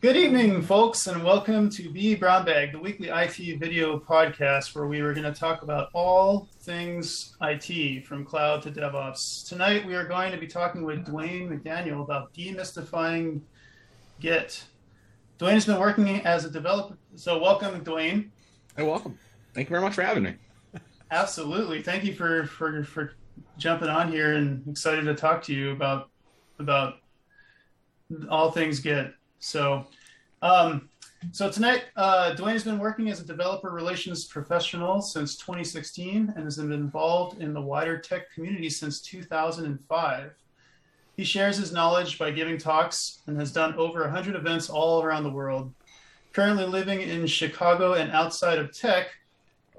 Good evening, folks, and welcome to vBrownBag, the weekly IT video podcast where we are going to talk about all things IT from cloud to DevOps. Tonight, we are going to be talking with Dwayne McDaniel about demystifying Git. Dwayne has been working as a developer, so welcome, Dwayne. Hey, welcome. Thank you very much for having me. Absolutely. Thank you for for for jumping on here and excited to talk to you about about all things Git. So, um, so tonight, uh, Dwayne has been working as a developer relations professional since 2016 and has been involved in the wider tech community since 2005. He shares his knowledge by giving talks and has done over 100 events all around the world. Currently living in Chicago and outside of tech,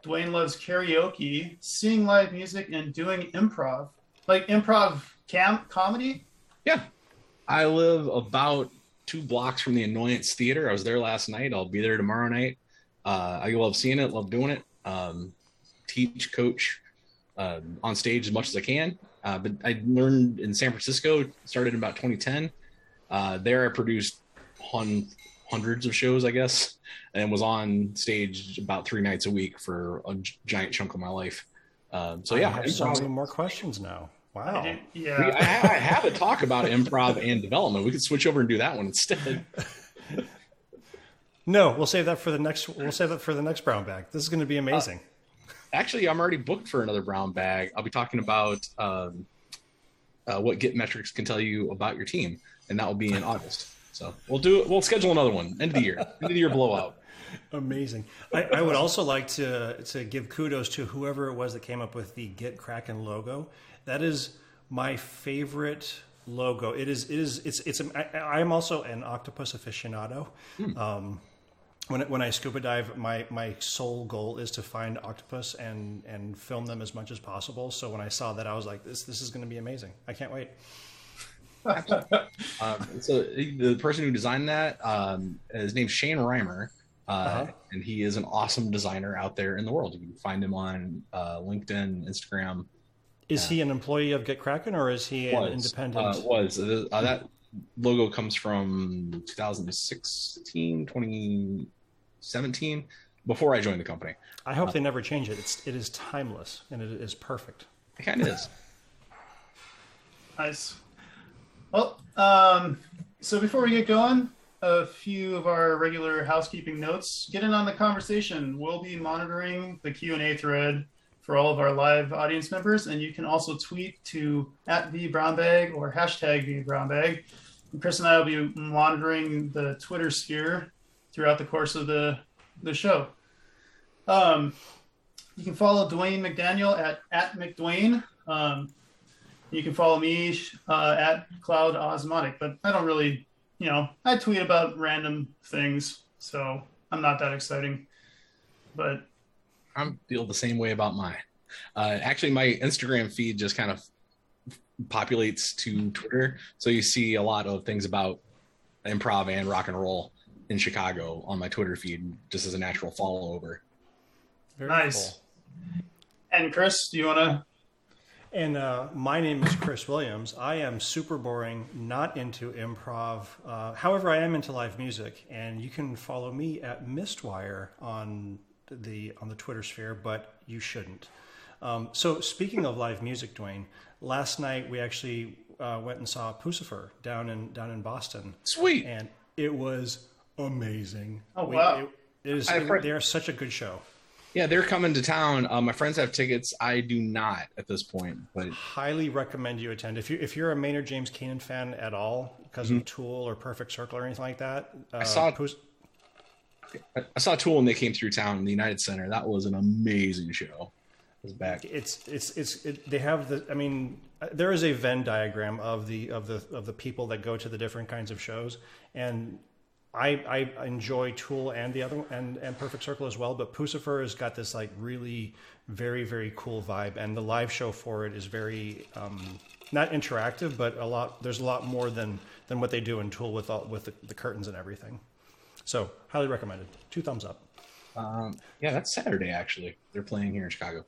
Dwayne loves karaoke, seeing live music, and doing improv. Like improv cam- comedy? Yeah. I live about two blocks from the Annoyance Theater. I was there last night. I'll be there tomorrow night. Uh, I love seeing it, love doing it. Um, teach, coach uh, on stage as much as I can. Uh, but I learned in San Francisco, started in about 2010. Uh, there, I produced hun- hundreds of shows, I guess, and was on stage about three nights a week for a giant chunk of my life. Um, so, yeah. I have so many more questions now. Wow. I yeah. We, I, I have a talk about improv and development. We could switch over and do that one instead. No, we'll save that for the next. We'll save that for the next brown bag. This is going to be amazing. Actually, I'm already booked for another brown bag. I'll be talking about um, uh, what Git metrics can tell you about your team, and that will be in August. So we'll do. We'll schedule another one. End of the year. End of the year blowout. amazing. I, I would also like to to give kudos to whoever it was that came up with the Git Kraken logo. That is my favorite logo. It is. It is. It's. It's. it's it's I am also an octopus aficionado. Um, when, when I scuba dive, my, my sole goal is to find octopus and, and film them as much as possible. So when I saw that, I was like, this, this is going to be amazing. I can't wait. Um, so the person who designed that, um, his name's Shane Reimer, uh, Uh-huh. and he is an awesome designer out there in the world. You can find him on uh, LinkedIn, Instagram. Is he an employee of GitKraken or is he an was independent? uh, was uh, that logo comes from 2016 2017 before i joined the company I hope they never change it. It's, it is timeless and it is perfect. it kind of is Nice. Well, um, so before we get going, a few of our regular housekeeping notes. Get in on the conversation. We'll be monitoring the Q and A thread for all of our live audience members, and you can also tweet to at vbrownbag or hashtag vbrownbag. And Chris and I will be monitoring the Twitter sphere throughout the course of the the show. Um, you can follow Dwayne McDaniel at at McDwayne. Um, you can follow me uh, at Cloud Osmotic, but I don't really, you know, I tweet about random things, so I'm not that exciting. But i feel the same way about mine uh, actually my instagram feed just kind of populates to twitter so you see a lot of things about improv and rock and roll in chicago on my twitter feed just as a natural follow over Very Nice. cool. and Chris, do you want to? And uh, my name is Chris Williams. I am super boring, not into improv. Uh, however, I am into live music, and you can follow me at Mistwire on the on the Twitter sphere, but you shouldn't. Um, so, speaking of live music, Dwayne, last night we actually uh, went and saw Puscifer down in down in Boston, sweet and it was amazing. Oh, We- wow. it- it is. Heard- They are such a good show. yeah they're coming to town uh, my friends have tickets i do not at this point but highly recommend you attend if you if you're a Maynard James Keenan fan at all because of Tool or Perfect Circle or anything like that. Uh, Mm-hmm. saw- Pus- I- saw Tool when they came through town in the United Center. That was an amazing show. It was back. it's it's it's it, they have the I mean there is a Venn diagram of the of the of the people that go to the different kinds of shows and I, I enjoy Tool and the other and, and Perfect Circle as well, but Puscifer has got this like really very very cool vibe, and the live show for it is very um, not interactive, but a lot. There's a lot more than than what they do in Tool with all with the, the curtains and everything. So highly recommended. Two thumbs up. Um, yeah, that's Saturday actually. They're playing here in Chicago.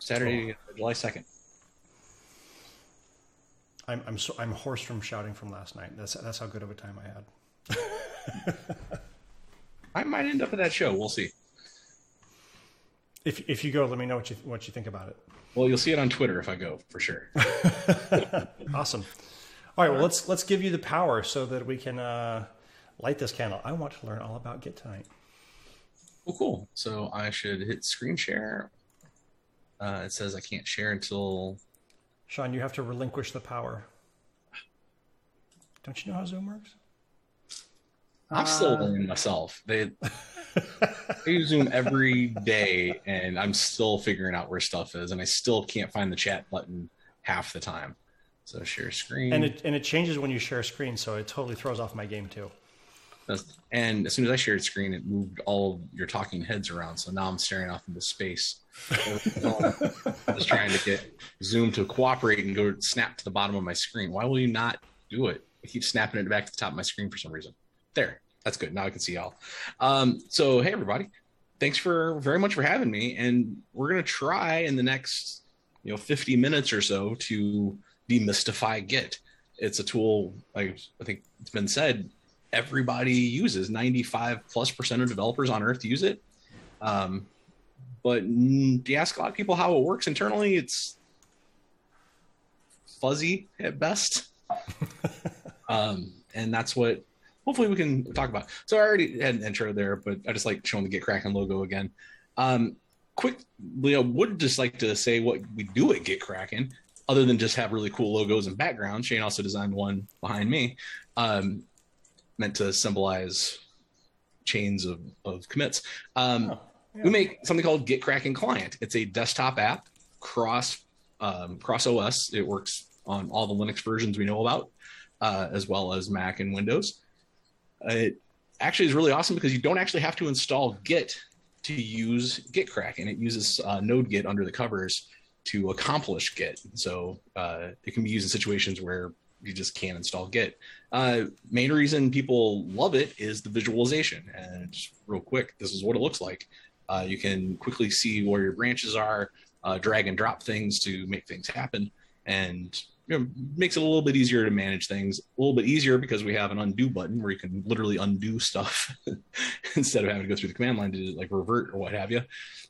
Saturday, uh, July second. I'm I'm so, I'm hoarse from shouting from last night. That's that's how good of a time I had. I might end up at that show. We'll see. If if you go, let me know what you what you think about it. Well, you'll see it on Twitter if I go for sure. Awesome. All right, well let's let's give you the power so that we can uh, light this candle. I want to learn all about Git tonight. Well, cool. So I should hit screen share. Uh, it says I can't share until. Sean, you have to relinquish the power. Don't you know how Zoom works? I'm still Uh, learning myself. They I use Zoom every day, and I'm still figuring out where stuff is, and I still can't find the chat button half the time. So share screen. And it and it changes when you share a screen, so it totally throws off my game too. And as soon as I shared screen, it moved all your talking heads around. So now I'm staring off into space. Just trying to get Zoom to cooperate and go snap to the bottom of my screen. Why will you not do it? I keep snapping it back to the top of my screen for some reason. There, that's good. Now I can see y'all. Um, so hey everybody, thanks for very much for having me. And we're gonna try in the next you know 50 minutes or so to demystify Git. It's a tool like I think it's been said everybody uses. 95 plus percent of developers on earth use it. Um, but you ask a lot of people how it works internally? It's fuzzy at best. Um, and that's what hopefully we can talk about. So i already had an intro there but i just like showing the GitKraken logo again. Um, quick leo would just like to say what we do at GitKraken other than just have really cool logos and backgrounds. Shane also designed one behind me. Um, meant to symbolize chains of, of commits. Um, Oh, yeah. We make something called GitKraken Client. It's a desktop app cross um, cross OS. It works on all the Linux versions we know about, uh, as well as Mac and Windows. It actually is really awesome because you don't actually have to install Git to use GitKraken. It uses uh, NodeGit under the covers to accomplish Git. So uh, it can be used in situations where you just can't install Git. Uh, main reason people love it is the visualization. And real quick, this is what it looks like. Uh, you can quickly see where your branches are, uh, drag and drop things to make things happen, and you know, makes it a little bit easier to manage things. A little bit easier because we have an undo button where you can literally undo stuff instead of having to go through the command line to like revert or what have you.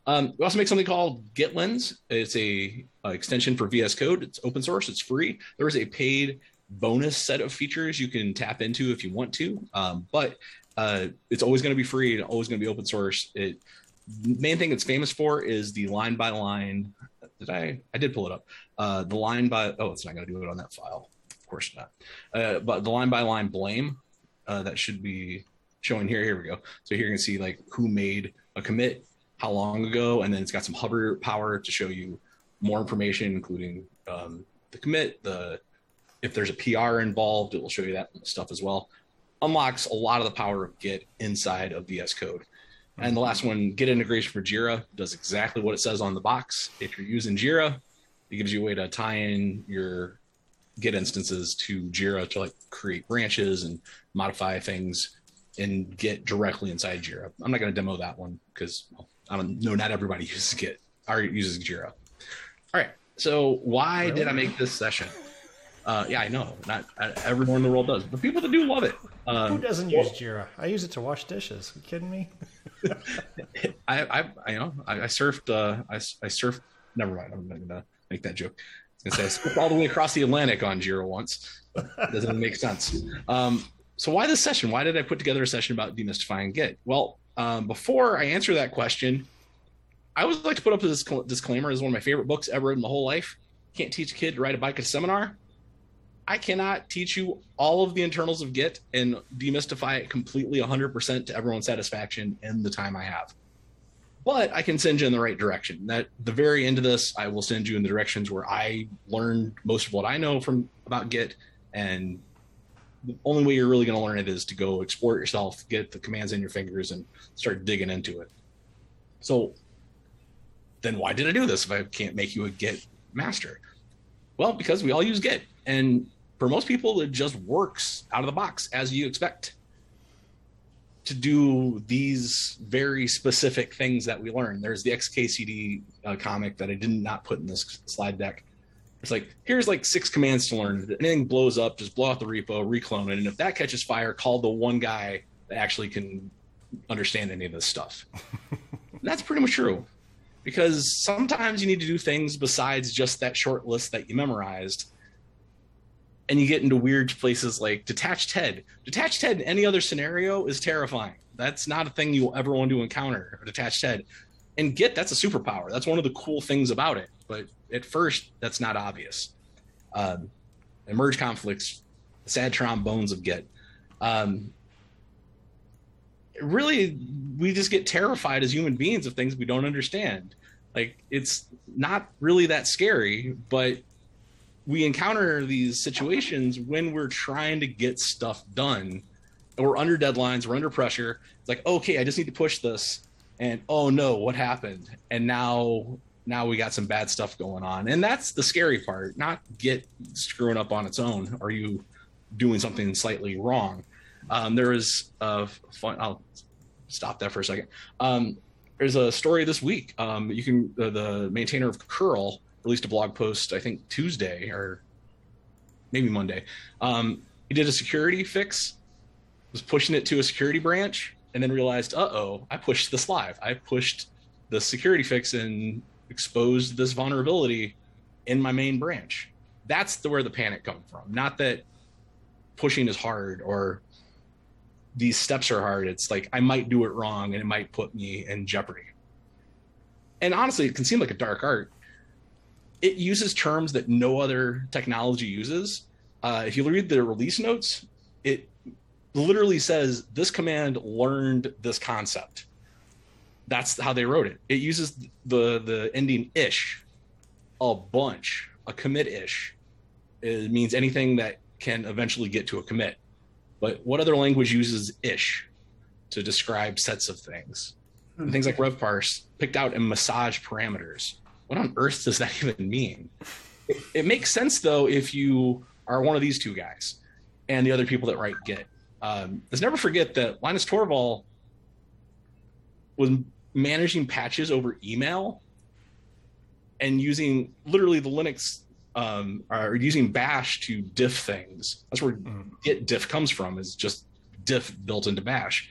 Um, we also make something called GitLens. It's a, a extension for VS Code. It's open source. It's free. There is a paid bonus set of features you can tap into if you want to, um, but uh, it's always going to be free and always going to be open source. It main thing it's famous for is the line by line. Did I? I did pull it up. Uh, the line by oh, it's not going to do it on that file. Of course not. Uh, but the line by line blame uh, that should be showing here. Here we go. So here you can see like who made a commit, how long ago, and then it's got some hover power to show you more information, including um, the commit, the if there's a PR involved, it will show you that stuff as well. Unlocks a lot of the power of Git inside of VS Code. And the last one, Git integration for Jira, does exactly what it says on the box. If you're using Jira, it gives you a way to tie in your Git instances to Jira to like create branches and modify things and Git directly inside Jira. I'm not going to demo that one because well, I don't know. Not everybody uses Git or uses Jira. All right. So why did I make this session? Uh, yeah, I know. Not uh, everyone in the world does, but people that do love it. Who Um, doesn't use Jira? I use it to wash dishes. you kidding me? I, I, I you know, I, I surfed. Uh, I, I surfed. Never mind. I'm not gonna make that joke. I was gonna say I surfed all the way across the Atlantic on Jira once. Doesn't make sense. Um, so why this session? Why did I put together a session about demystifying Git? Well, um, before I answer that question, I always like to put up this disclaimer. This is one of my favorite books ever in my whole life. Can't teach a kid to ride a bike at a seminar. I cannot teach you all of the internals of Git and demystify it completely 100% to everyone's satisfaction in the time I have. But I can send you in the right direction. At the very end of this, I will send you in the directions where I learned most of what I know from about Git. And the only way you're really going to learn it is to go explore it yourself, get the commands in your fingers, and start digging into it. So then why did I do this if I can't make you a Git master? Well, because we all use Git. And for most people, it just works out of the box as you expect to do these very specific things that we learn. There's the XKCD uh, comic that I did not put in this slide deck It's like here's like six commands to learn. If anything blows up, just blow out the repo, reclone it, and if that catches fire, call the one guy that actually can understand any of this stuff. that's pretty much true, because sometimes you need to do things besides just that short list that you memorized. And you get into weird places like detached head. Detached head in any other scenario is terrifying. That's not a thing you will ever want to encounter, a detached head and get that's a superpower that's one of the cool things about it but at first that's not obvious um, emerge conflicts sad trombones of Git. um, really we just get terrified as human beings of things we don't understand like it's not really that scary but we encounter these situations when we're trying to get stuff done. We're under deadlines we're under pressure. It's like okay i just need to push this. And oh no what happened? And now now we got some bad stuff going on. And that's the scary part not Git screwing up on its own. Are you doing something slightly wrong? Um, there is a fun i'll stop that for a second. Um, there's a story this week. Um, you can uh, the maintainer of curl released a blog post i think tuesday or maybe monday um, he did a security fix was pushing it to a security branch and then realized, uh oh, I pushed this live. I pushed the security fix and exposed this vulnerability in my main branch. That's the where the panic come from. Not that pushing is hard or these steps are hard. It's like I might do it wrong and it might put me in jeopardy. And honestly, it can seem like a dark art. It uses terms that no other technology uses. Uh, if you read the release notes, it literally says this command learned this concept. That's how they wrote it. It uses the the ending ish a bunch. A commit ish. It means anything that can eventually get to a commit. But what other language uses ish to describe sets of things? And things like revparse picked out and massage parameters. What on earth does that even mean? It, it makes sense though if you are one of these two guys and the other people that write Git um, let's never forget that Linus Torvald was managing patches over email and using literally the Linux um, or using Bash to diff things. That's where mm. Git diff comes from. Is just diff built into Bash,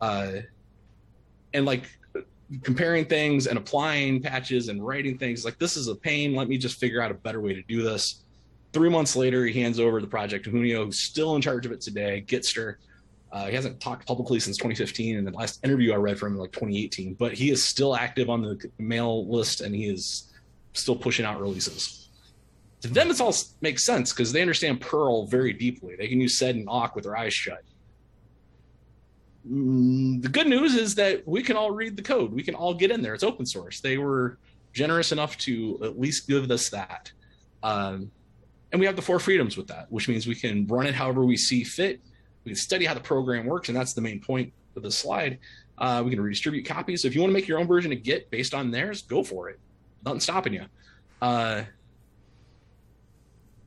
uh, and like comparing things and applying patches and writing things like this is a pain. Let me just figure out a better way to do this. Three months later, he hands over the project to Junio, who's still in charge of it today, Gitster. Uh, he hasn't talked publicly since 2015, and the last interview I read from him like 2018. But he is still active on the mail list, and he is still pushing out releases. To them, it all makes sense because they understand Perl very deeply. They can use sed and awk with their eyes shut. Mm, the good news is that we can all read the code. We can all get in there. It's open source. They were generous enough to at least give us that. Um, and we have the four freedoms with that, which means we can run it however we see fit. We can study how the program works, and that's the main point of the slide. Uh, we can redistribute copies. So if you want to make your own version of Git based on theirs, go for it. Nothing stopping you. Uh,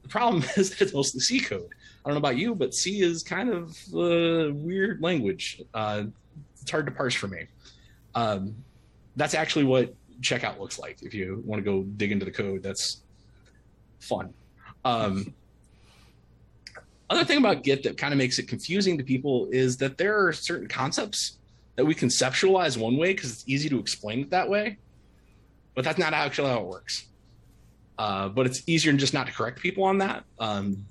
the problem is that it's mostly C code. I don't know about you, but C is kind of a weird language. Uh, it's hard to parse for me. Um, that's actually what checkout looks like. If you want to go dig into the code, that's fun. Um, other thing about Git that kind of makes it confusing to people is that there are certain concepts that we conceptualize one way because it's easy to explain it that way, but that's not actually how it works. Uh, but it's easier just not to correct people on that. Um,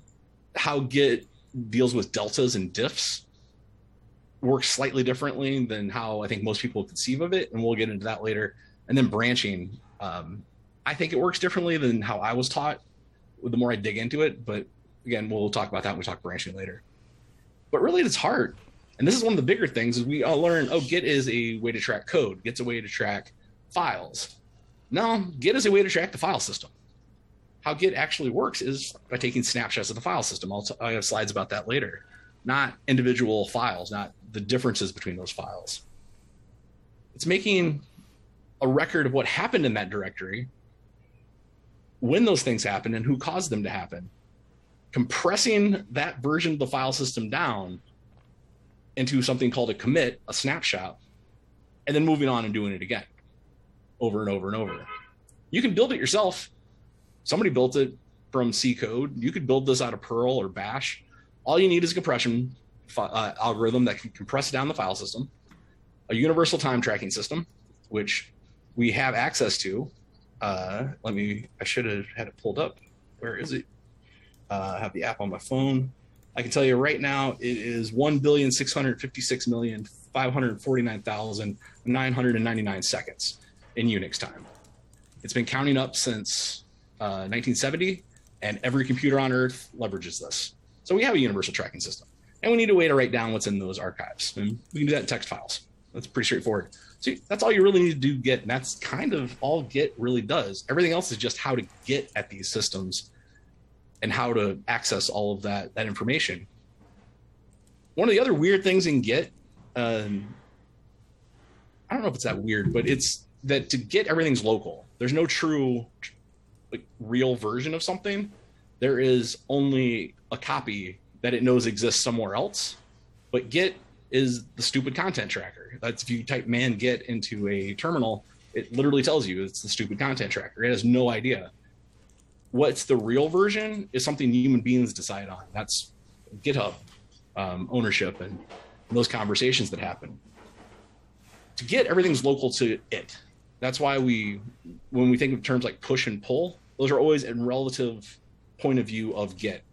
how Git deals with deltas and diffs works slightly differently than how I think most people conceive of it, and we'll get into that later. And then branching, um, I think it works differently than how I was taught the more I dig into it. But again, we'll talk about that when we talk branching later. But really, it's hard. And this is one of the bigger things is we all learn, oh, Git is a way to track code. Git's a way to track files. No, Git is a way to track the file system. How Git actually works is by taking snapshots of the file system. I'll t- I have slides about that later. Not individual files, not the differences between those files. It's making a record of what happened in that directory when those things happened, and who caused them to happen. Compressing that version of the file system down into something called a commit, a snapshot, and then moving on and doing it again over and over and over. You can build it yourself. Somebody built it from C code. You could build this out of Perl or Bash. All you need is a compression uh, algorithm that can compress down the file system, a universal time tracking system, which we have access to. Uh, let me, I should have had it pulled up. Where is it? Uh, I have the app on my phone. I can tell you right now, it is 1,656,549,999 seconds in Unix time. It's been counting up since uh, 1970, and every computer on Earth leverages this. So we have a universal tracking system, and we need a way to write down what's in those archives. And we can do that in text files. That's pretty straightforward. So that's all you really need to do Git, and that's kind of all Git really does. Everything else is just how to get at these systems and how to access all of that that information. One of the other weird things in Git, um, I don't know if it's that weird, but it's that to get everything's local. There's no true like real version of something. There is only a copy that it knows exists somewhere else. But Git is the stupid content tracker. That's if you type man git into a terminal, it literally tells you it's the stupid content tracker. It has no idea. What's the real version is something human beings decide on. That's GitHub um, ownership and, those conversations that happen. To Git, everything's local to it. That's why we, when we think of terms like push and pull, those are always in relative point of view of Git.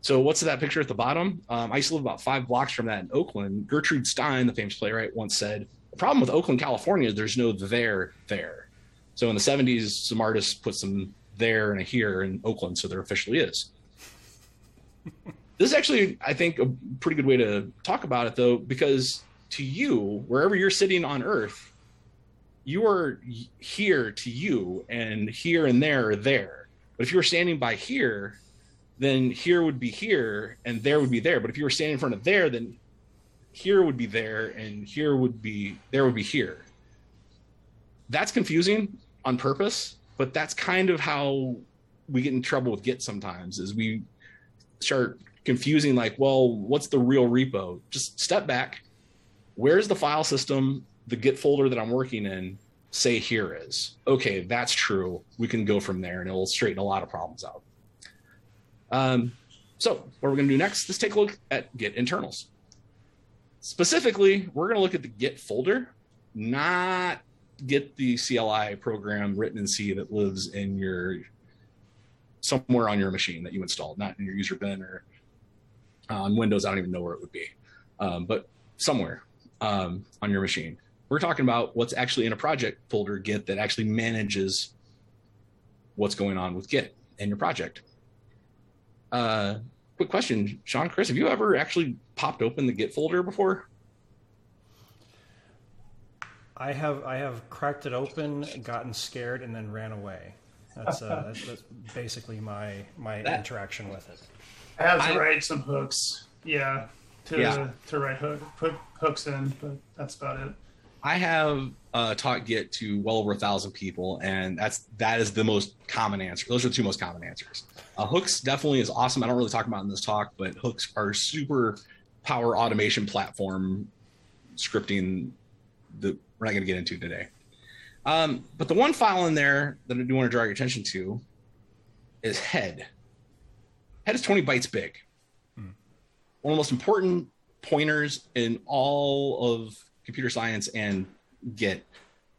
So what's that picture at the bottom? Um, I used to live about five blocks from that in Oakland. Gertrude Stein, the famous playwright, once said, "The problem with Oakland, California, is there's no there there." So in the '70s, some artists put some there and a here in Oakland, so there officially is. this is actually, I think, a pretty good way to talk about it, though, because to you, wherever you're sitting on Earth, you are here to you, and here and there are there. But if you were standing by here, then here would be here and there would be there. But if you were standing in front of there, then here would be there and here would be there would be here. That's confusing on purpose, but that's kind of how we get in trouble with Git sometimes is we start confusing like, well, what's the real repo? Just step back. Where's the file system, the Git folder that I'm working in, say here is? Okay, that's true. We can go from there and it'll straighten a lot of problems out. Um, so what we're going to do next is take a look at Git internals. Specifically, we're going to look at the Git folder, not Git the CLI program written in C that lives in your somewhere on your machine that you installed, not in your user bin or on Windows. I don't even know where it would be, um, but somewhere um, on your machine. We're talking about what's actually in a project folder Git that actually manages what's going on with Git and your project. Uh, quick question, Sean, Chris, have you ever actually popped open the Git folder before? I have. I have cracked it open, gotten scared, and then ran away. That's, uh, that's, that's basically my my that, interaction with it. I have to I, write some hooks, yeah, to yeah. to write hook, put hooks in, but that's about it. I have uh, taught Git to well over a thousand people, and that's that is the most common answer. Those are the two most common answers. Uh, hooks definitely is awesome. I don't really talk about in this talk, but hooks are super power automation platform scripting that we're not going to get into today. Um, but the one file in there that I do want to draw your attention to is head. Head is 20 bytes big. Hmm. One of the most important pointers in all of computer science and Git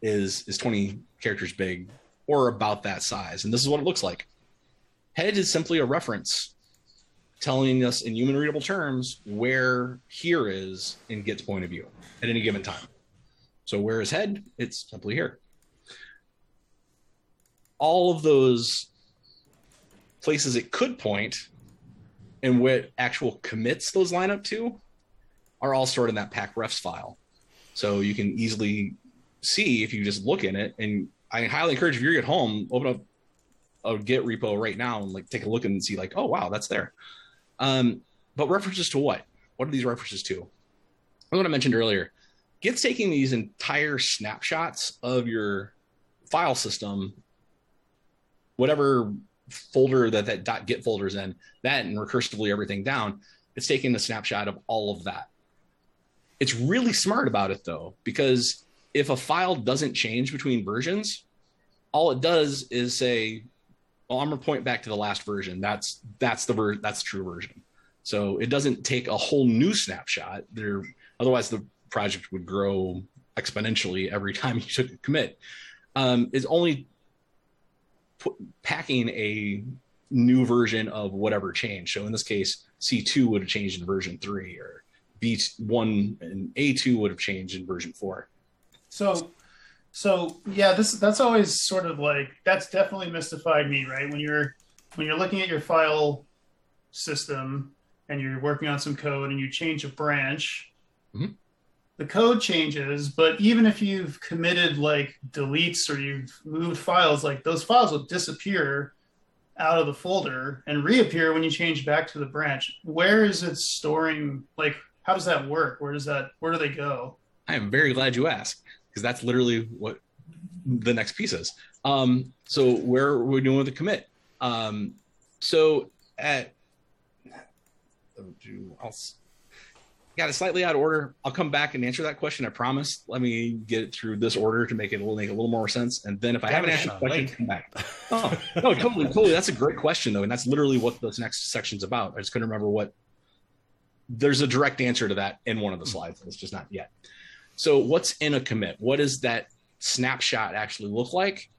is is 20 characters big or about that size. And this is what it looks like. Head is simply a reference telling us in human readable terms where here is in Git's point of view at any given time. So where is head? It's simply here. All of those places it could point and what actual commits those line up to are all stored in that pack refs file. So you can easily see if you just look in it. And I highly encourage if you're at home, open up a Git repo right now and like take a look and see like, oh wow, that's there. Um, but references to what? What are these references to? What I mentioned earlier. Git's taking these entire snapshots of your file system, whatever folder that that .git folder is in, that and recursively everything down. It's taking the snapshot of all of that. It's really smart about it though, because if a file doesn't change between versions, all it does is say, well, I'm gonna point back to the last version. That's that's the ver- that's the true version. So it doesn't take a whole new snapshot. There, otherwise the project would grow exponentially every time you took a commit. Um, is only put, packing a new version of whatever change. So in this case, C2 would have changed in version three, or B1 and A2 would have changed in version four. So, so yeah, this that's always sort of like that's definitely mystified me, right? When you're when you're looking at your file system and you're working on some code and you change a branch, Mhm. the code changes, but even if you've committed like deletes or you've moved files, like those files will disappear out of the folder and reappear when you change back to the branch. Where is it storing? Like, how does that work? Where does that? Where do they go? I am very glad you asked because that's literally what the next piece is. Um, so where are we're doing with the commit. Um, so at I'll got it slightly out of order. I'll come back and answer that question. I promise. Let me get it through this order to make it will make a little more sense. And then if I haven't it, answered the question, late. come back. Oh no, totally, totally. That's a great question though, and that's literally what this next section's about. I just couldn't remember what. There's a direct answer to that in one of the slides. It's just not yet. So what's in a commit? What does that snapshot actually look like?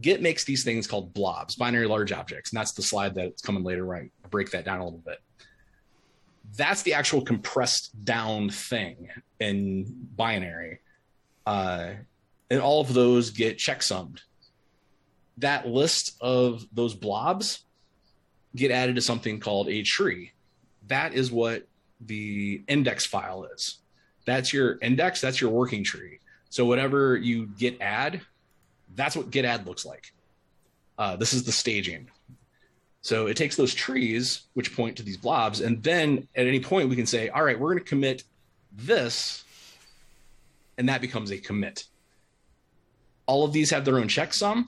Git makes these things called blobs, binary large objects, and that's the slide that's coming later. Right, I'll break that down a little bit. That's the actual compressed down thing in binary, uh, and all of those get checksummed. That list of those blobs get added to something called a tree. That is what the index file is. That's your index. That's your working tree. So whatever you git add, that's what git add looks like. Uh, this is the staging. So it takes those trees, which point to these blobs, and then at any point we can say, all right, we're going to commit this, and that becomes a commit. All of these have their own checksum.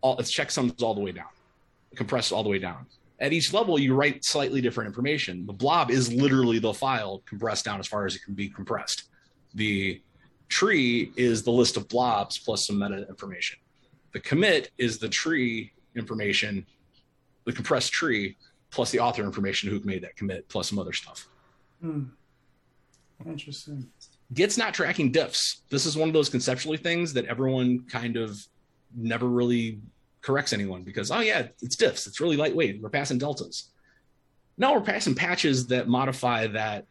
All it's checksums all the way down, compressed all the way down. At each level, you write slightly different information. The blob is literally the file compressed down as far as it can be compressed. The tree is the list of blobs plus some meta information. The commit is the tree information, the compressed tree, plus the author information who made that commit, plus some other stuff. Hmm. Interesting. Git's not tracking diffs. This is one of those conceptually things that everyone kind of never really corrects anyone because, oh, yeah, it's diffs. It's really lightweight. We're passing deltas. No, we're passing patches that modify that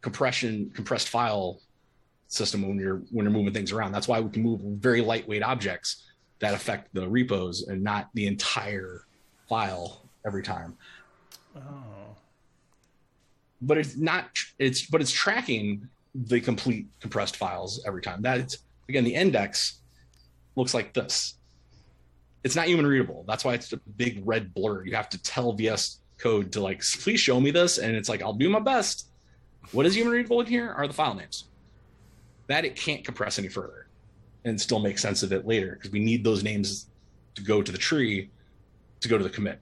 compression, compressed file system when you're when you're moving things around. That's why we can move very lightweight objects that affect the repos and not the entire file every time. Oh. But it's not it's but it's tracking the complete compressed files every time. That's again the index looks like this. It's not human readable. That's why it's a big red blur. You have to tell VS Code to like please show me this, and it's like I'll do my best. What is human readable in here are the file names. That it can't compress any further and still make sense of it later because we need those names to go to the tree to go to the commit.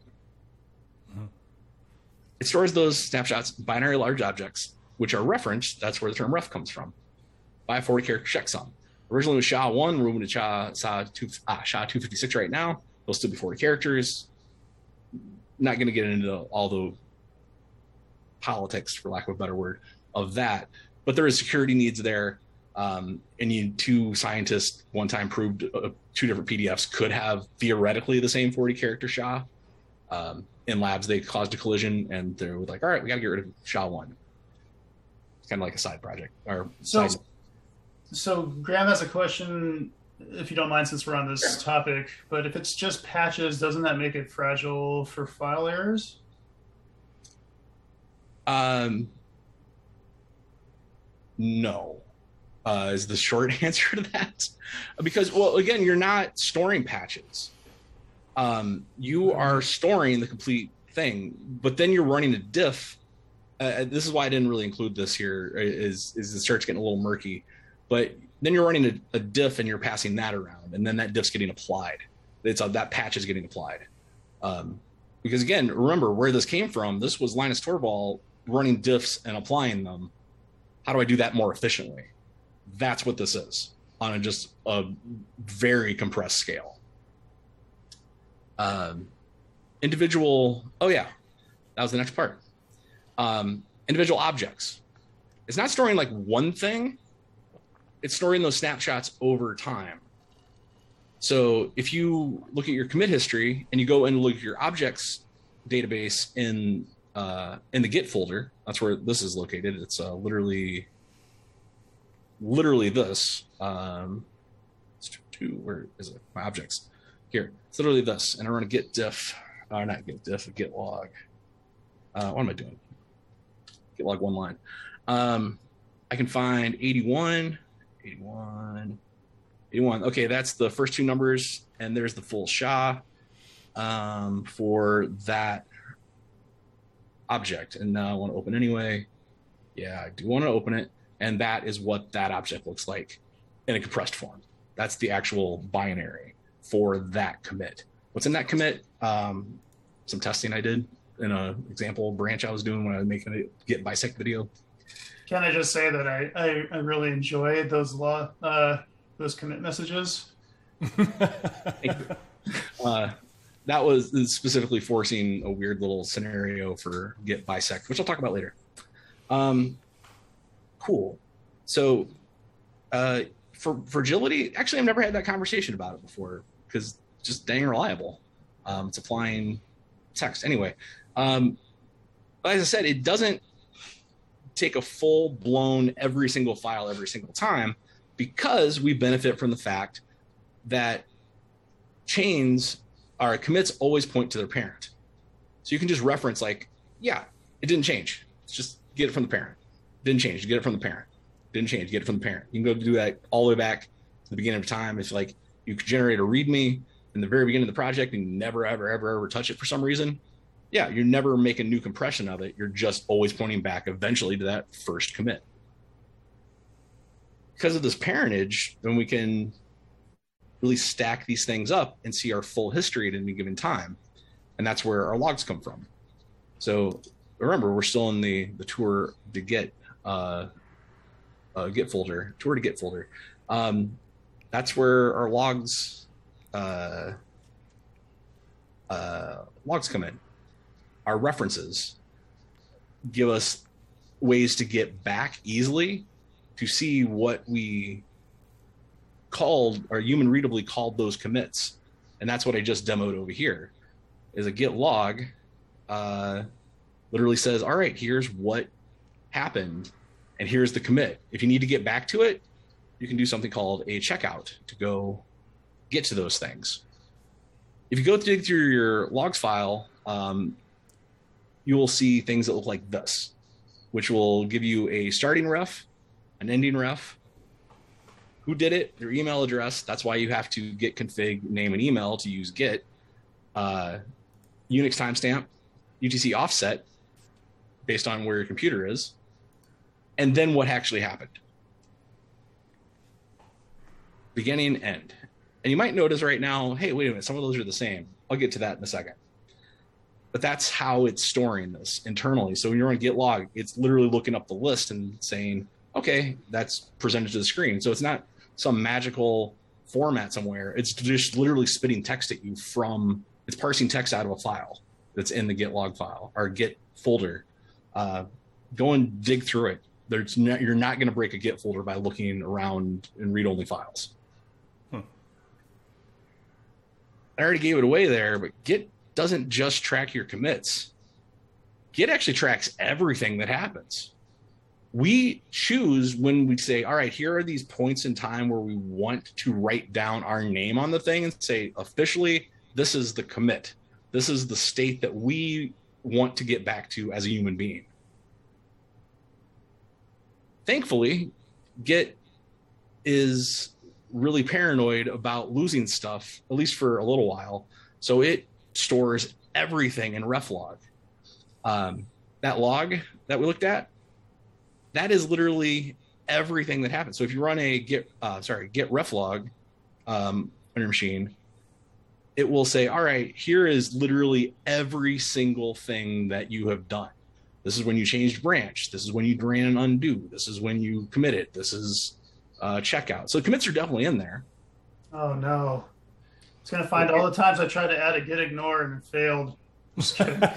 Mm-hmm. It stores those snapshots, binary large objects, which are referenced. That's where the term ref comes from. By a 40 character checksum. Originally was SHA-1, we're moving to SHA, SHA, 2, ah, SHA-256 right now. They'll still be 40 characters. Not going to get into all the politics, for lack of a better word, of that. But there is security needs there. Um, and you two scientists one time proved uh, two different PDFs could have theoretically the same 40 character SHA. Um, in labs, they caused a collision, and they were like, "All right, we got to get rid of SHA one." It's kind of like a side project or So, side. So Graham has a question, if you don't mind, since we're on this topic. But if it's just patches, doesn't that make it fragile for file errors? Um, no, uh, is the short answer to that. Because, well, again, you're not storing patches. Um, you are storing the complete thing, but then you're running a diff. Uh, this is why I didn't really include this here. Is is the starts getting a little murky, but then you're running a, a diff and you're passing that around, and then that diff's getting applied. It's uh, that patch is getting applied. Um, because again, remember where this came from. This was Linus Torvald running diffs and applying them. How do I do that more efficiently? That's what this is on a, just a very compressed scale. um, individual. Oh yeah, that was the next part. Um, individual objects. It's not storing like one thing. It's storing those snapshots over time. So if you look at your commit history and you go and look at your objects database in uh, in the Git folder, that's where this is located. It's uh, literally literally this. Um, two, where is it? My objects here. It's literally this, and I run a git diff, or uh, not git diff, a git log. Uh, what am I doing? Git log one line. Um, I can find 81, 81, 81. Okay, that's the first two numbers, and there's the full SHA um, for that object. And now I want to open anyway. Yeah, I do want to open it. And that is what that object looks like in a compressed form. That's the actual binary for that commit. What's in that commit? Um, some testing I did in an example branch I was doing when I was making a git bisect video. Can I just say that I, I, I really enjoyed those law uh, those commit messages? uh, that was specifically forcing a weird little scenario for git bisect, which I'll talk about later. Um, cool. So, uh, for fragility, actually, I've never had that conversation about it before because just dang reliable. Um, it's applying text anyway. Um, but as I said, it doesn't take a full blown every single file every single time because we benefit from the fact that chains our commits always point to their parent. So you can just reference like, yeah, it didn't change. It's just get it from the parent. Didn't change. Get it from the parent. Didn't change. Get it from the parent. You can go do that all the way back to the beginning of time. It's like you could generate a README in the very beginning of the project and never, ever, ever, ever touch it for some reason. Yeah, you're never a new compression of it. You're just always pointing back eventually to that first commit. Because of this parentage, then we can really stack these things up and see our full history at any given time. And that's where our logs come from. So remember, we're still in the, the tour to get uh, uh, Git folder, tour to Git folder. Um, that's where our logs uh, uh, logs come in. Our references give us ways to get back easily to see what we called or human readably called those commits. And that's what I just demoed over here is a git log uh, literally says, all right, here's what happened and here's the commit. If you need to get back to it, you can do something called a checkout to go get to those things. If you go dig through your logs file, um, you will see things that look like this, which will give you a starting ref, an ending ref, who did it, your email address. That's why you have to git config name and email to use Git. Uh, Unix timestamp, UTC offset, based on where your computer is, and then what actually happened. Beginning, end. And you might notice right now, hey, wait a minute, some of those are the same. I'll get to that in a second. But that's how it's storing this internally. So when you're on git log, it's literally looking up the list and saying, okay, that's presented to the screen. So it's not some magical format somewhere. It's just literally spitting text at you from it's parsing text out of a file that's in the git log file or git folder. Uh, go and dig through it. There's not, you're not going to break a git folder by looking around in read only files. Hmm. I already gave it away there, but Git doesn't just track your commits. Git actually tracks everything that happens we choose when we say, all right, here are these points in time where we want to write down our name on the thing and say, officially, this is the commit. This is the state that we want to get back to as a human being. Thankfully, Git is really paranoid about losing stuff, at least for a little while. So it stores everything in reflog. Um, that log that we looked at, that is literally everything that happens. So if you run a git, uh, sorry, git reflog um, on your machine, it will say, all right, here is literally every single thing that you have done. This is when you changed branch. This is when you ran an undo. This is when you committed. This is uh, checkout. So commits are definitely in there. Oh no. It's gonna find all the times I tried to add a git ignore and it failed. but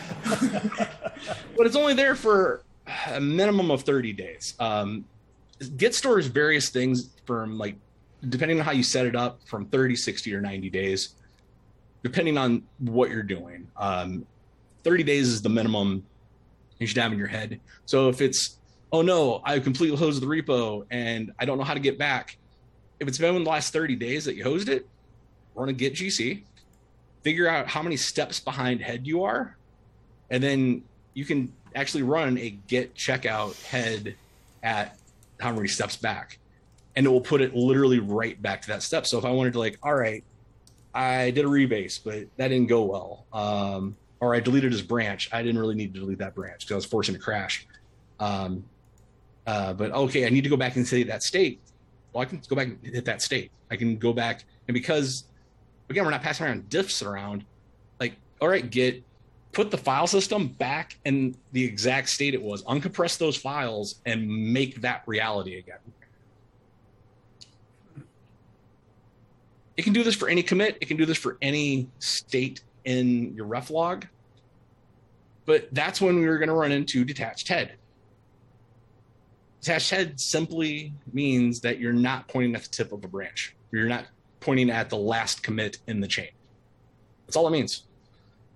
it's only there for a minimum of 30 days. Um, Git stores various things from like, depending on how you set it up, from 30, 60, or 90 days, depending on what you're doing. Um, 30 days is the minimum you should have in your head. So if it's, oh no, I completely hosed the repo and I don't know how to get back. If it's been in the last 30 days that you hosed it, run a git GC, figure out how many steps behind head you are, and then you can actually run a git checkout head at how many steps back. And it will put it literally right back to that step. So if I wanted to like, all right, I did a rebase, but that didn't go well. Um, or I deleted his branch. I didn't really need to delete that branch because I was forcing a crash. Um, uh, but okay, I need to go back and say that state. Well, I can go back and hit that state. I can go back and because again, we're not passing around diffs around. Like, all right, git put the file system back in the exact state it was, uncompress those files, and make that reality again. It can do this for any commit. It can do this for any state in your ref log. But that's when we were going to run into detached head. Detached head simply means that you're not pointing at the tip of a branch. You're not pointing at the last commit in the chain. That's all it means.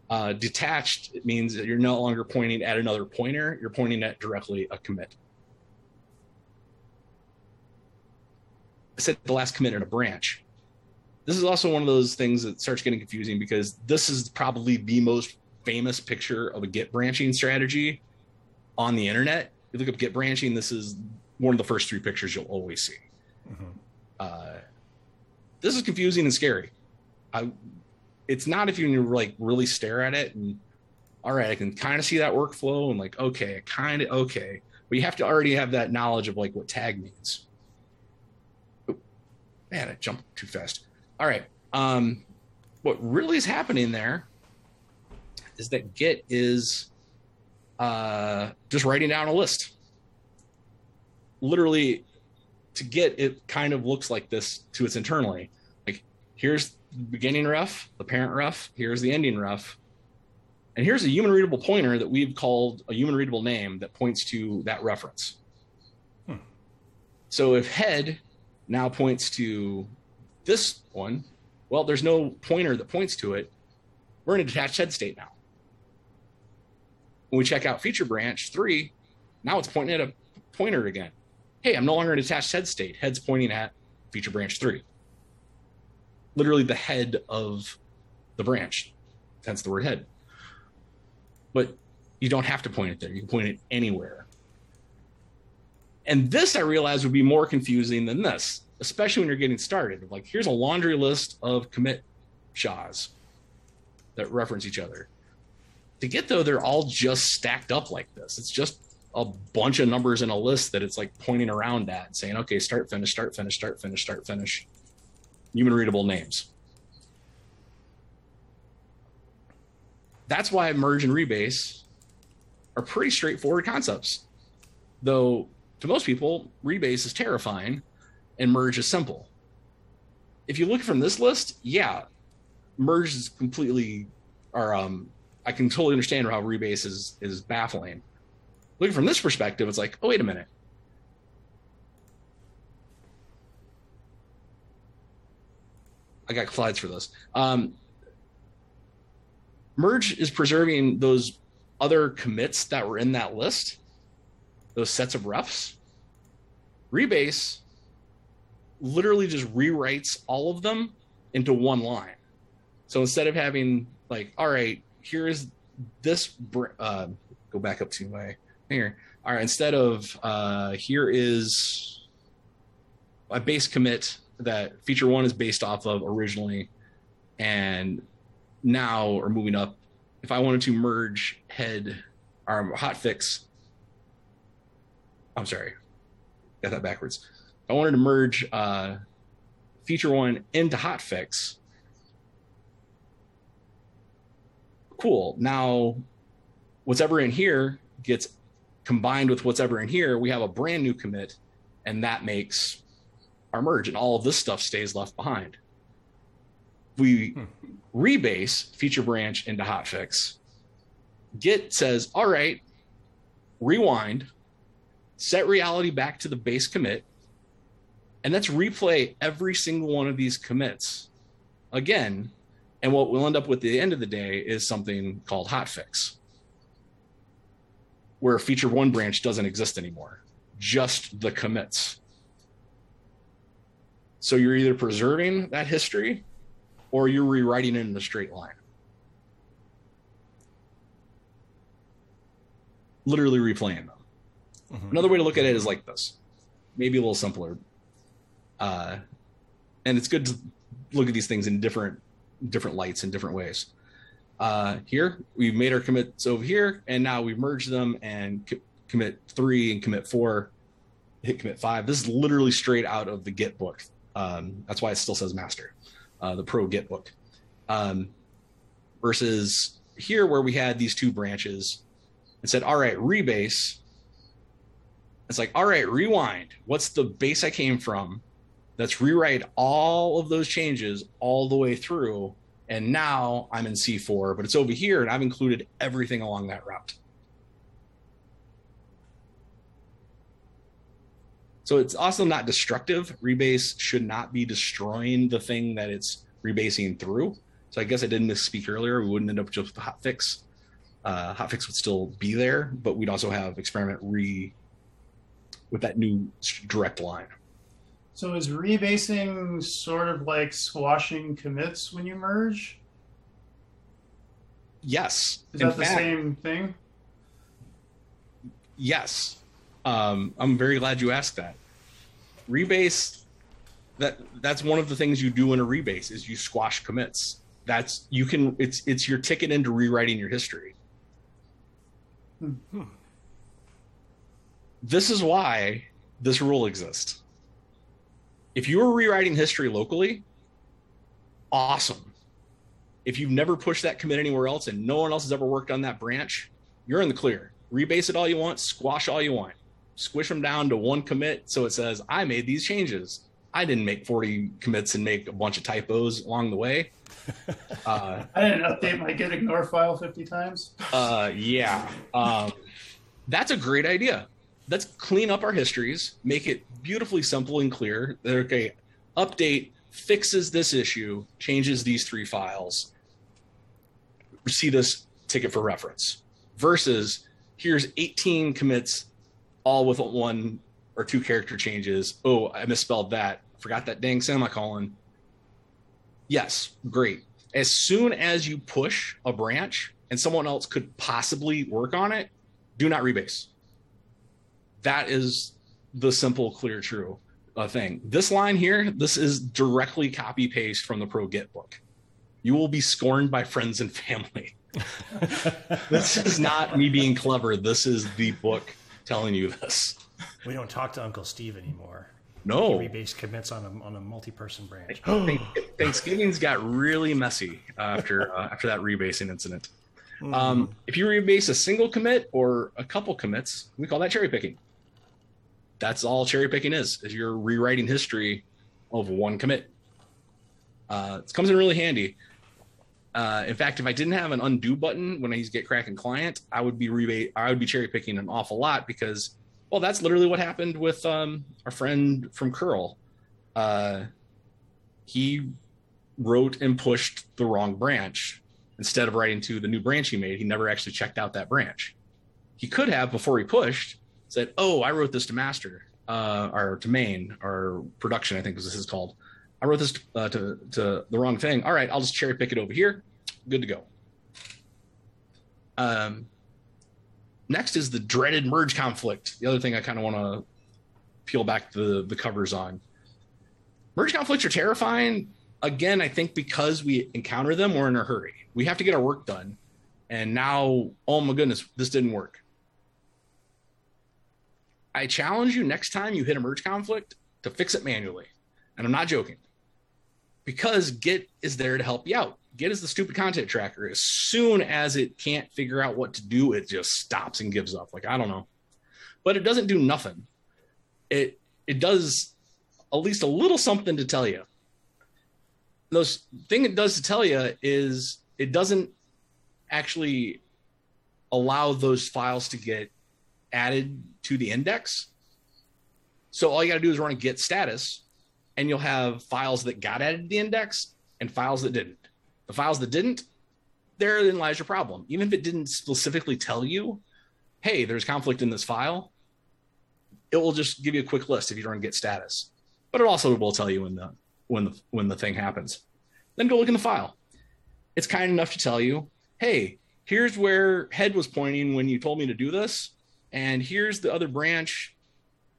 Uh, detached it means that you're no longer pointing at another pointer, you're pointing at directly a commit. I said the last commit in a branch. This is also one of those things that starts getting confusing because this is probably the most famous picture of a Git branching strategy on the internet. If You look up Git branching, this is one of the first three pictures you'll always see. Mm-hmm. Uh, this is confusing and scary. I, it's not if you like really stare at it and all right, I can kind of see that workflow and like okay, kind of okay, but you have to already have that knowledge of like what tag means. Oh, man, I jumped too fast. All right, um, what really is happening there is that Git is uh, just writing down a list. Literally, to get it kind of looks like this to its internally. Like here's the beginning ref, the parent ref, here's the ending ref. And here's a human readable pointer that we've called a human readable name that points to that reference. Hmm. So if head now points to this one, well, there's no pointer that points to it. We're in a detached head state now. When we check out feature branch three, now it's pointing at a pointer again hey, I'm no longer in attached head state. Head's pointing at feature branch three. Literally the head of the branch, hence the word head. But you don't have to point it there. You can point it anywhere. And this I realized would be more confusing than this, especially when you're getting started. Like, here's a laundry list of commit SHAs that reference each other. To get though, they're all just stacked up like this. It's just a bunch of numbers in a list that it's like pointing around at saying, okay, start, finish, start, finish, start, finish, start, finish. Human readable names. That's why merge and rebase are pretty straightforward concepts. Though to most people, rebase is terrifying and merge is simple. If you look from this list, yeah, merge is completely, or um, I can totally understand how rebase is is baffling looking from this perspective, it's like, oh, wait a minute. I got slides for this. Um, merge is preserving those other commits that were in that list, those sets of refs. Rebase literally just rewrites all of them into one line. So instead of having like, all right, here's this, uh, go back up to my here. All right, instead of uh, here is a base commit that feature one is based off of originally, and now we're moving up. If I wanted to merge head or hotfix, I'm sorry, got that backwards. If I wanted to merge uh, feature one into hotfix, cool. Now, what's ever in here gets combined with what's ever in here, we have a brand new commit, and that makes our merge, and all of this stuff stays left behind. we hmm. rebase feature branch into hotfix, Git says, all right, rewind, set reality back to the base commit, and let's replay every single one of these commits again. And what we'll end up with at the end of the day is something called hotfix, where feature one branch doesn't exist anymore, just the commits. So you're either preserving that history or you're rewriting it in a straight line. Literally replaying them. Mm-hmm. Another way to look at it is like this, maybe a little simpler. Uh, and it's good to look at these things in different different lights in different ways. Uh, here we've made our commits over here, and now we've merged them and co- commit three and commit four, hit commit five. This is literally straight out of the Git book. Um, that's why it still says master, uh, the pro Git book. Um, versus here where we had these two branches and said, all right, rebase. It's like, all right, rewind. What's the base I came from? Let's rewrite all of those changes all the way through. And now I'm in C4, but it's over here and I've included everything along that route. So it's also not destructive. Rebase should not be destroying the thing that it's rebasing through. So I guess I didn't misspeak earlier. We wouldn't end up just with the hotfix. Uh, hotfix would still be there, but we'd also have experiment re with that new direct line. So is rebasing sort of like squashing commits when you merge? Yes. Is In that the fact, same thing? Yes. Um, I'm very glad you asked that rebase that that's one of the things you do in a rebase is you squash commits that's you can it's it's your ticket into rewriting your history hmm. this is why this rule exists if you're rewriting history locally awesome. If you've never pushed that commit anywhere else and no one else has ever worked on that branch you're in the clear. Rebase it all you want squash all you want. Squish them down to one commit so it says i made these changes. I didn't make 40 commits and make a bunch of typos along the way. Uh, i didn't update my git ignore file 50 times. Uh, yeah. Um, that's a great idea. Let's clean up our histories make it beautifully simple and clear okay update fixes this issue changes these three files see this ticket for reference versus here's 18 commits all with one or two character changes. Oh, I misspelled that. Forgot that dang semicolon. Yes, great. As soon as you push a branch and someone else could possibly work on it, do not rebase. That is the simple, clear, true uh, thing. This line here, this is directly copy paste from the Pro Git book. You will be scorned by friends and family. this is not me being clever. This is the book telling you this. We don't talk to Uncle Steve anymore. No. Rebase commits on a, on a multi-person branch. Thanksgiving's got really messy after uh, after that rebasing incident. Mm. Um, if you rebase a single commit or a couple commits, we call that cherry picking. That's all cherry picking is, is you're rewriting history of one commit. Uh, it comes in really handy. Uh, in fact, if I didn't have an undo button when I use GitKraken client, I would be rebate. I would be cherry picking an awful lot because, well, that's literally what happened with um, our friend from curl. Uh, he wrote and pushed the wrong branch instead of writing to the new branch he made. He never actually checked out that branch. He could have before he pushed said, "Oh, I wrote this to master uh, or to main or production. I think this is called." I wrote this uh, to, to the wrong thing. All right, I'll just cherry pick it over here. Good to go. Um, next is the dreaded merge conflict. The other thing I kind of want to peel back the, the covers on. Merge conflicts are terrifying. Again, I think because we encounter them, we're in a hurry. We have to get our work done. And now, oh my goodness, this didn't work. I challenge you next time you hit a merge conflict to fix it manually. And I'm not joking because Git is there to help you out. Git is the stupid content tracker. As soon as it can't figure out what to do, it just stops and gives up. Like I don't know, but it doesn't do nothing. It it does at least a little something to tell you. those thing it does to tell you is it doesn't actually allow those files to get added to the index. So all you got to do is run a git status, and you'll have files that got added to the index and files that didn't. The files that didn't, therein lies your problem. Even if it didn't specifically tell you, hey, there's conflict in this file, it will just give you a quick list if you run git status. But it also will tell you when the when the when the thing happens. Then go look in the file. It's kind enough to tell you, hey, here's where head was pointing when you told me to do this, and here's the other branch.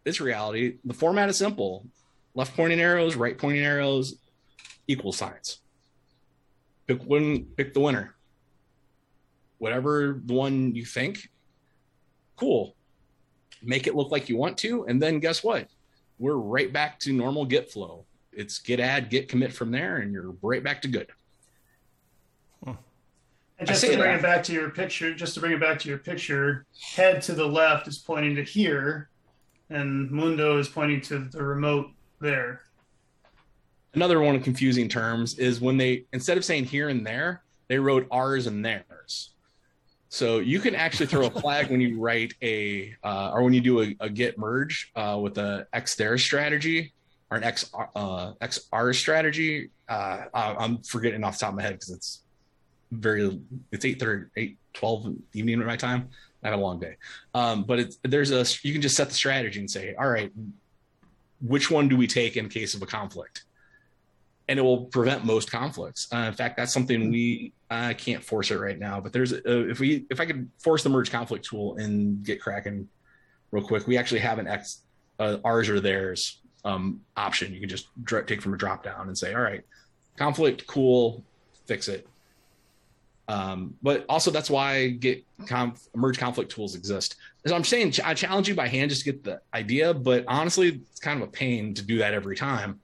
This reality. The format is simple: left pointing arrows, right pointing arrows, equal signs. Pick one. Pick the winner. Whatever the one you think. Cool. Make it look like you want to, and then guess what? We're right back to normal Git flow. It's git add, git commit from there, and you're right back to good. And just to bring it back to your picture, just to bring it back to your picture, head to the left is pointing to here, and Mundo is pointing to the remote there. Another one of confusing terms is when they instead of saying here and there, they wrote ours and theirs. So you can actually throw a flag when you write a uh, or when you do a, a git merge uh, with a x there strategy or an x uh, xr strategy. Uh, I'm forgetting off the top of my head because it's very it's 8 30 8 12 evening at my time. I have a long day. Um, but it's there's a you can just set the strategy and say all right which one do we take in case of a conflict? And it will prevent most conflicts. Uh, in fact that's something we i can't force it right now but there's a, if we if i could force the merge conflict tool and GitKraken real quick we actually have an x uh, ours or theirs um, option. You can just take from a drop down and say all right conflict cool fix it um, but also that's why get conf- merge conflict tools exist. As I'm saying, I challenge you by hand just to get the idea, but honestly, it's kind of a pain to do that every time.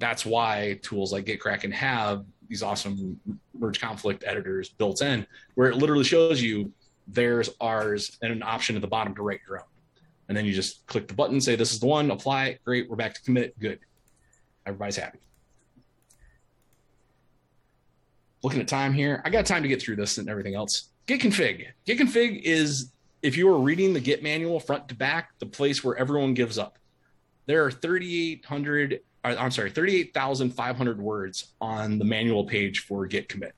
That's why tools like GitKraken have these awesome merge conflict editors built in, where it literally shows you there's ours and an option at the bottom to write your own. And then you just click the button, say this is the one, apply it, great, we're back to commit, good. Everybody's happy. Looking at time here. I got time to get through this and everything else. Git config. Git config is if you are reading the Git manual front to back, the place where everyone gives up. There are 3,800. Uh, I'm sorry, 38,500 words on the manual page for Git commit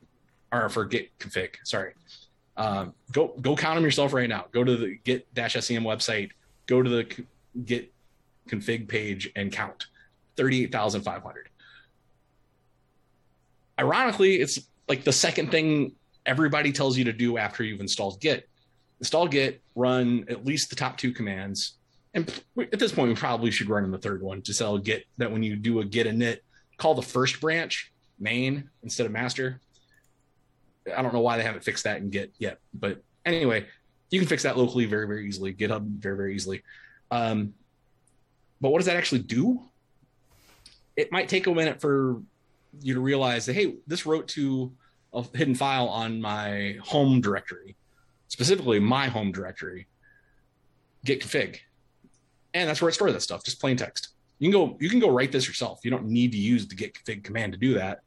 or for Git config. Sorry. Um, go go count them yourself right now. Go to the Git SCM website. Go to the Git config page and count 38,500. Ironically, it's like the second thing everybody tells you to do after you've installed Git. Install Git, run at least the top two commands. And at this point, we probably should run in the third one to sell Git that when you do a Git init, call the first branch main instead of master. I don't know why they haven't fixed that in Git yet, but anyway, you can fix that locally very, very easily. GitHub very, very easily. Um, but what does that actually do? It might take a minute for you to realize that hey, this wrote to a hidden file on my home directory, specifically my home directory, git config, and that's where it stores that stuff, just plain text. You can go you can go write this yourself. You don't need to use the git config command to do that.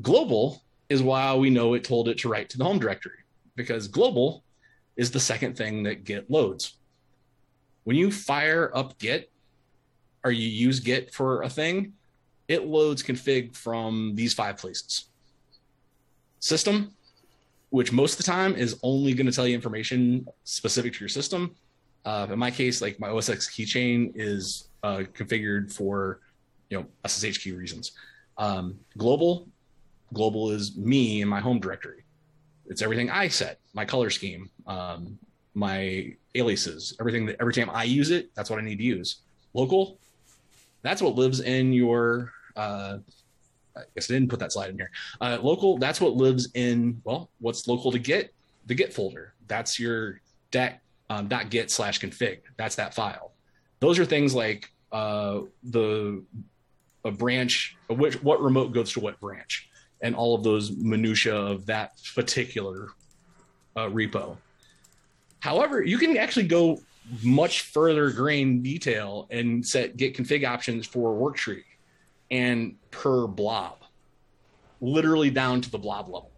Global is why we know it told it to write to the home directory because global is the second thing that git loads. When you fire up git or you use git for a thing, it loads config from these five places. System, which most of the time is only going to tell you information specific to your system. Uh, in my case, like my OS X keychain is uh, configured for you know SSH key reasons. Um, global, global is me and my home directory. It's everything I set, my color scheme, um, my aliases, everything that every time I use it, that's what I need to use. Local, that's what lives in your uh, I guess I didn't put that slide in here. Uh, local, that's what lives in, well, what's local to Git? The Git folder. That's your dat, um, .git slash config. That's that file. Those are things like uh, the a branch, which what remote goes to what branch, and all of those minutia of that particular uh, repo. However, you can actually go much further grain detail and set git config options for worktree and per blob. literally down to the blob level.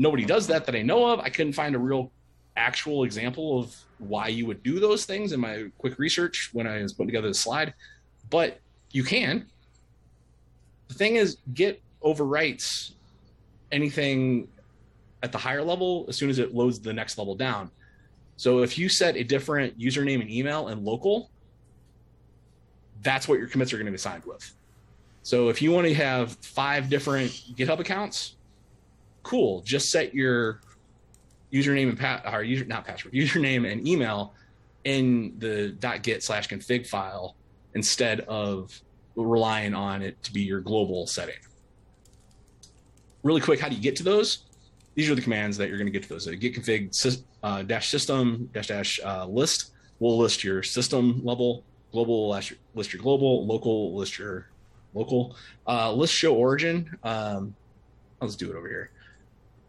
Nobody does that that I know of. I couldn't find a real actual example of why you would do those things in my quick research when I was putting together the slide, but you can. The thing is, Git overwrites anything at the higher level as soon as it loads the next level down. So if you set a different username and email and local, that's what your commits are going to be signed with. So if you want to have five different GitHub accounts, cool. Just set your username and pat or user not password username and email in the .git slash config file instead of relying on it to be your global setting. Really quick, how do you get to those? These are the commands that you're going to get to those. So git config uh, dash system dash dash uh, list will list your system level. Global list your, list your global. Local list your local. Uh, list show origin. Um, let's do it over here.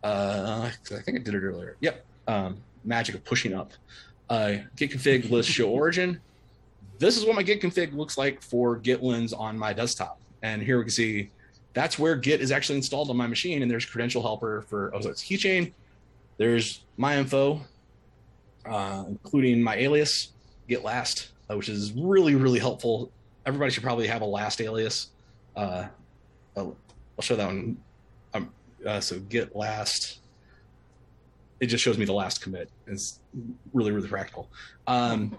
Uh, I think I did it earlier. Yep. Um, magic of pushing up. Uh, git config list show origin. This is what my git config looks like for GitLens on my desktop. And here we can see that's where Git is actually installed on my machine. And there's credential helper for oh, it's keychain. There's my info, uh, including my alias, Git last, uh, which is really, really helpful. Everybody should probably have a last alias. Uh, I'll, I'll show that one. Uh, so git last it just shows me the last commit. It's really really practical. Um,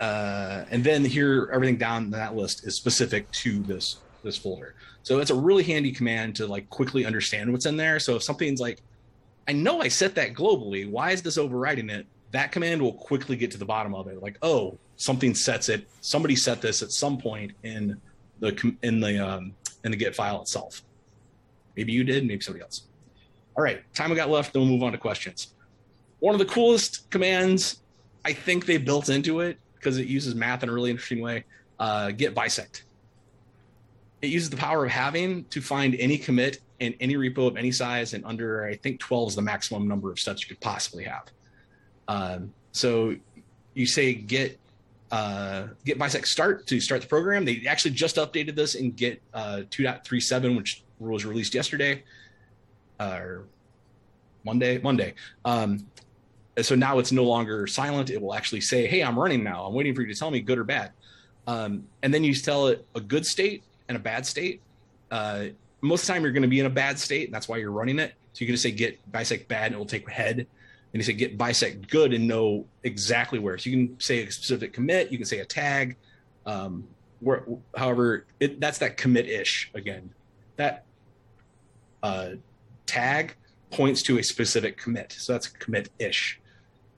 uh, and then here everything down that list is specific to this this folder. So it's a really handy command to like quickly understand what's in there. So if something's like i know i set that globally why is this overriding it? That command will quickly get to the bottom of it. Like oh something sets it somebody set this at some point in the in the um, in the git file itself Maybe you did, maybe somebody else. All right, time we got left, then we'll move on to questions. One of the coolest commands I think they built into it because it uses math in a really interesting way. Uh, git bisect. It uses the power of having to find any commit in any repo of any size, and under I think 12 is the maximum number of steps you could possibly have. Um, so you say git uh, git bisect start to start the program. They actually just updated this in Git uh, 2.37, which was released yesterday uh, or Monday. Monday. Um, so now it's no longer silent. It will actually say, "Hey, I'm running now. I'm waiting for you to tell me good or bad." Um, and then you tell it a good state and a bad state. Uh, most of the time, you're going to be in a bad state, and that's why you're running it. So going to say "git bisect bad," and it will take head. And you say git bisect good" and know exactly where. So you can say a specific commit. You can say a tag. Um, where, however, it, that's that commit ish again. That uh, tag points to a specific commit. So that's commit ish.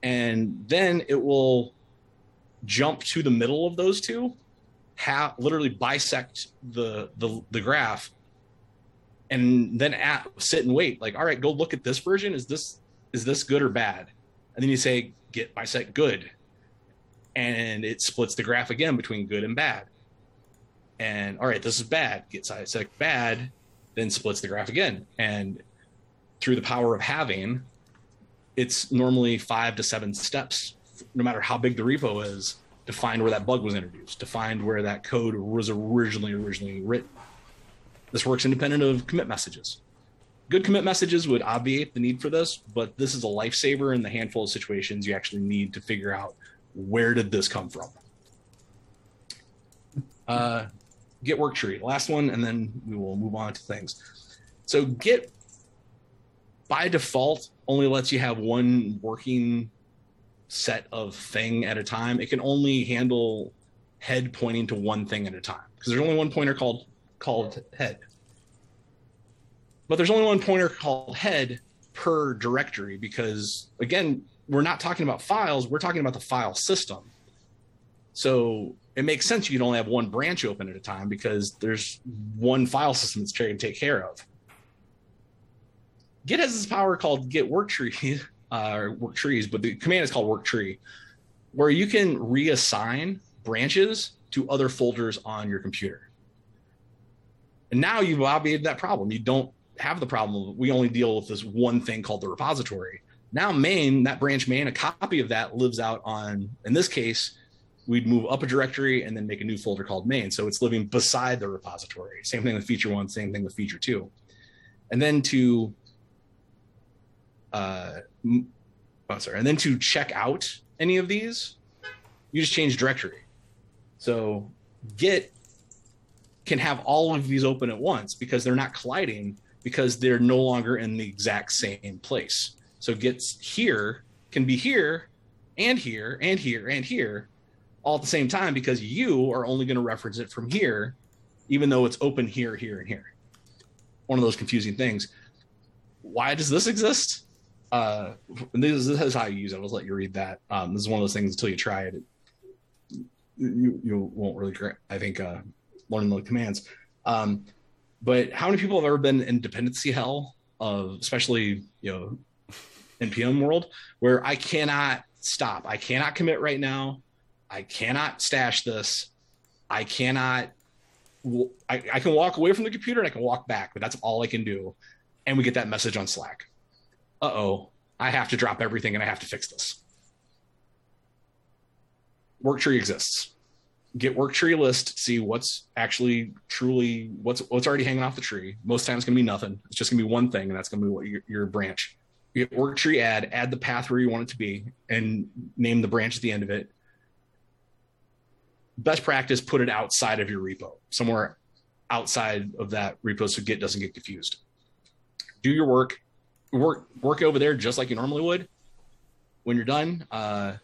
And then it will jump to the middle of those two, have literally bisect the, the, the graph and then at, sit and wait like, all right, go look at this version. Is this, is this good or bad? And then you say git bisect good. And it splits the graph again between good and bad. And all right, this is bad. Git bisect bad then splits the graph again. And through the power of having, it's normally five to seven steps, no matter how big the repo is, to find where that bug was introduced, to find where that code was originally originally written. This works independent of commit messages. Good commit messages would obviate the need for this, but this is a lifesaver in the handful of situations you actually need to figure out where did this come from. Uh, Git work tree, last one, and then we will move on to things. So Git by default only lets you have one working set of thing at a time. It can only handle head pointing to one thing at a time because there's only one pointer called called head. But there's only one pointer called head per directory because again, we're not talking about files, we're talking about the file system. So it makes sense you can only have one branch open at a time because there's one file system that's trying to take care of. Git has this power called Git work tree, uh, or work trees, but the command is called work tree, where you can reassign branches to other folders on your computer. And now you've obviated that problem. You don't have the problem. We only deal with this one thing called the repository. Now, main, that branch main, a copy of that lives out on, in this case, we'd move up a directory and then make a new folder called main. So it's living beside the repository. Same thing with feature one, same thing with feature two. and then to uh, oh sorry, and then to check out any of these, you just change directory. So Git can have all of these open at once because they're not colliding because they're no longer in the exact same place. So Git's here can be here and here and here and here all at the same time because you are only going to reference it from here, even though it's open here, here, and here. One of those confusing things. Why does this exist? Uh, this, this is how you use it. I'll let you read that. Um, this is one of those things until you try it, you, you won't really, I think, uh, learn the commands. Um, but how many people have ever been in dependency hell of, especially, you know, npm world where I cannot stop. I cannot commit right now. I cannot stash this. I cannot. I, I can walk away from the computer and I can walk back, but that's all I can do. And we get that message on Slack. Uh oh, I have to drop everything and I have to fix this. Work tree exists. Git work tree list, see what's actually truly what's what's already hanging off the tree. Most times it's gonna be nothing. It's just gonna be one thing, and that's gonna be what your, your branch git work tree add, add the path where you want it to be, and name the branch at the end of it. Best practice, put it outside of your repo, somewhere outside of that repo so Git doesn't get confused. Do your work, work work over there just like you normally would. When you're done, uh,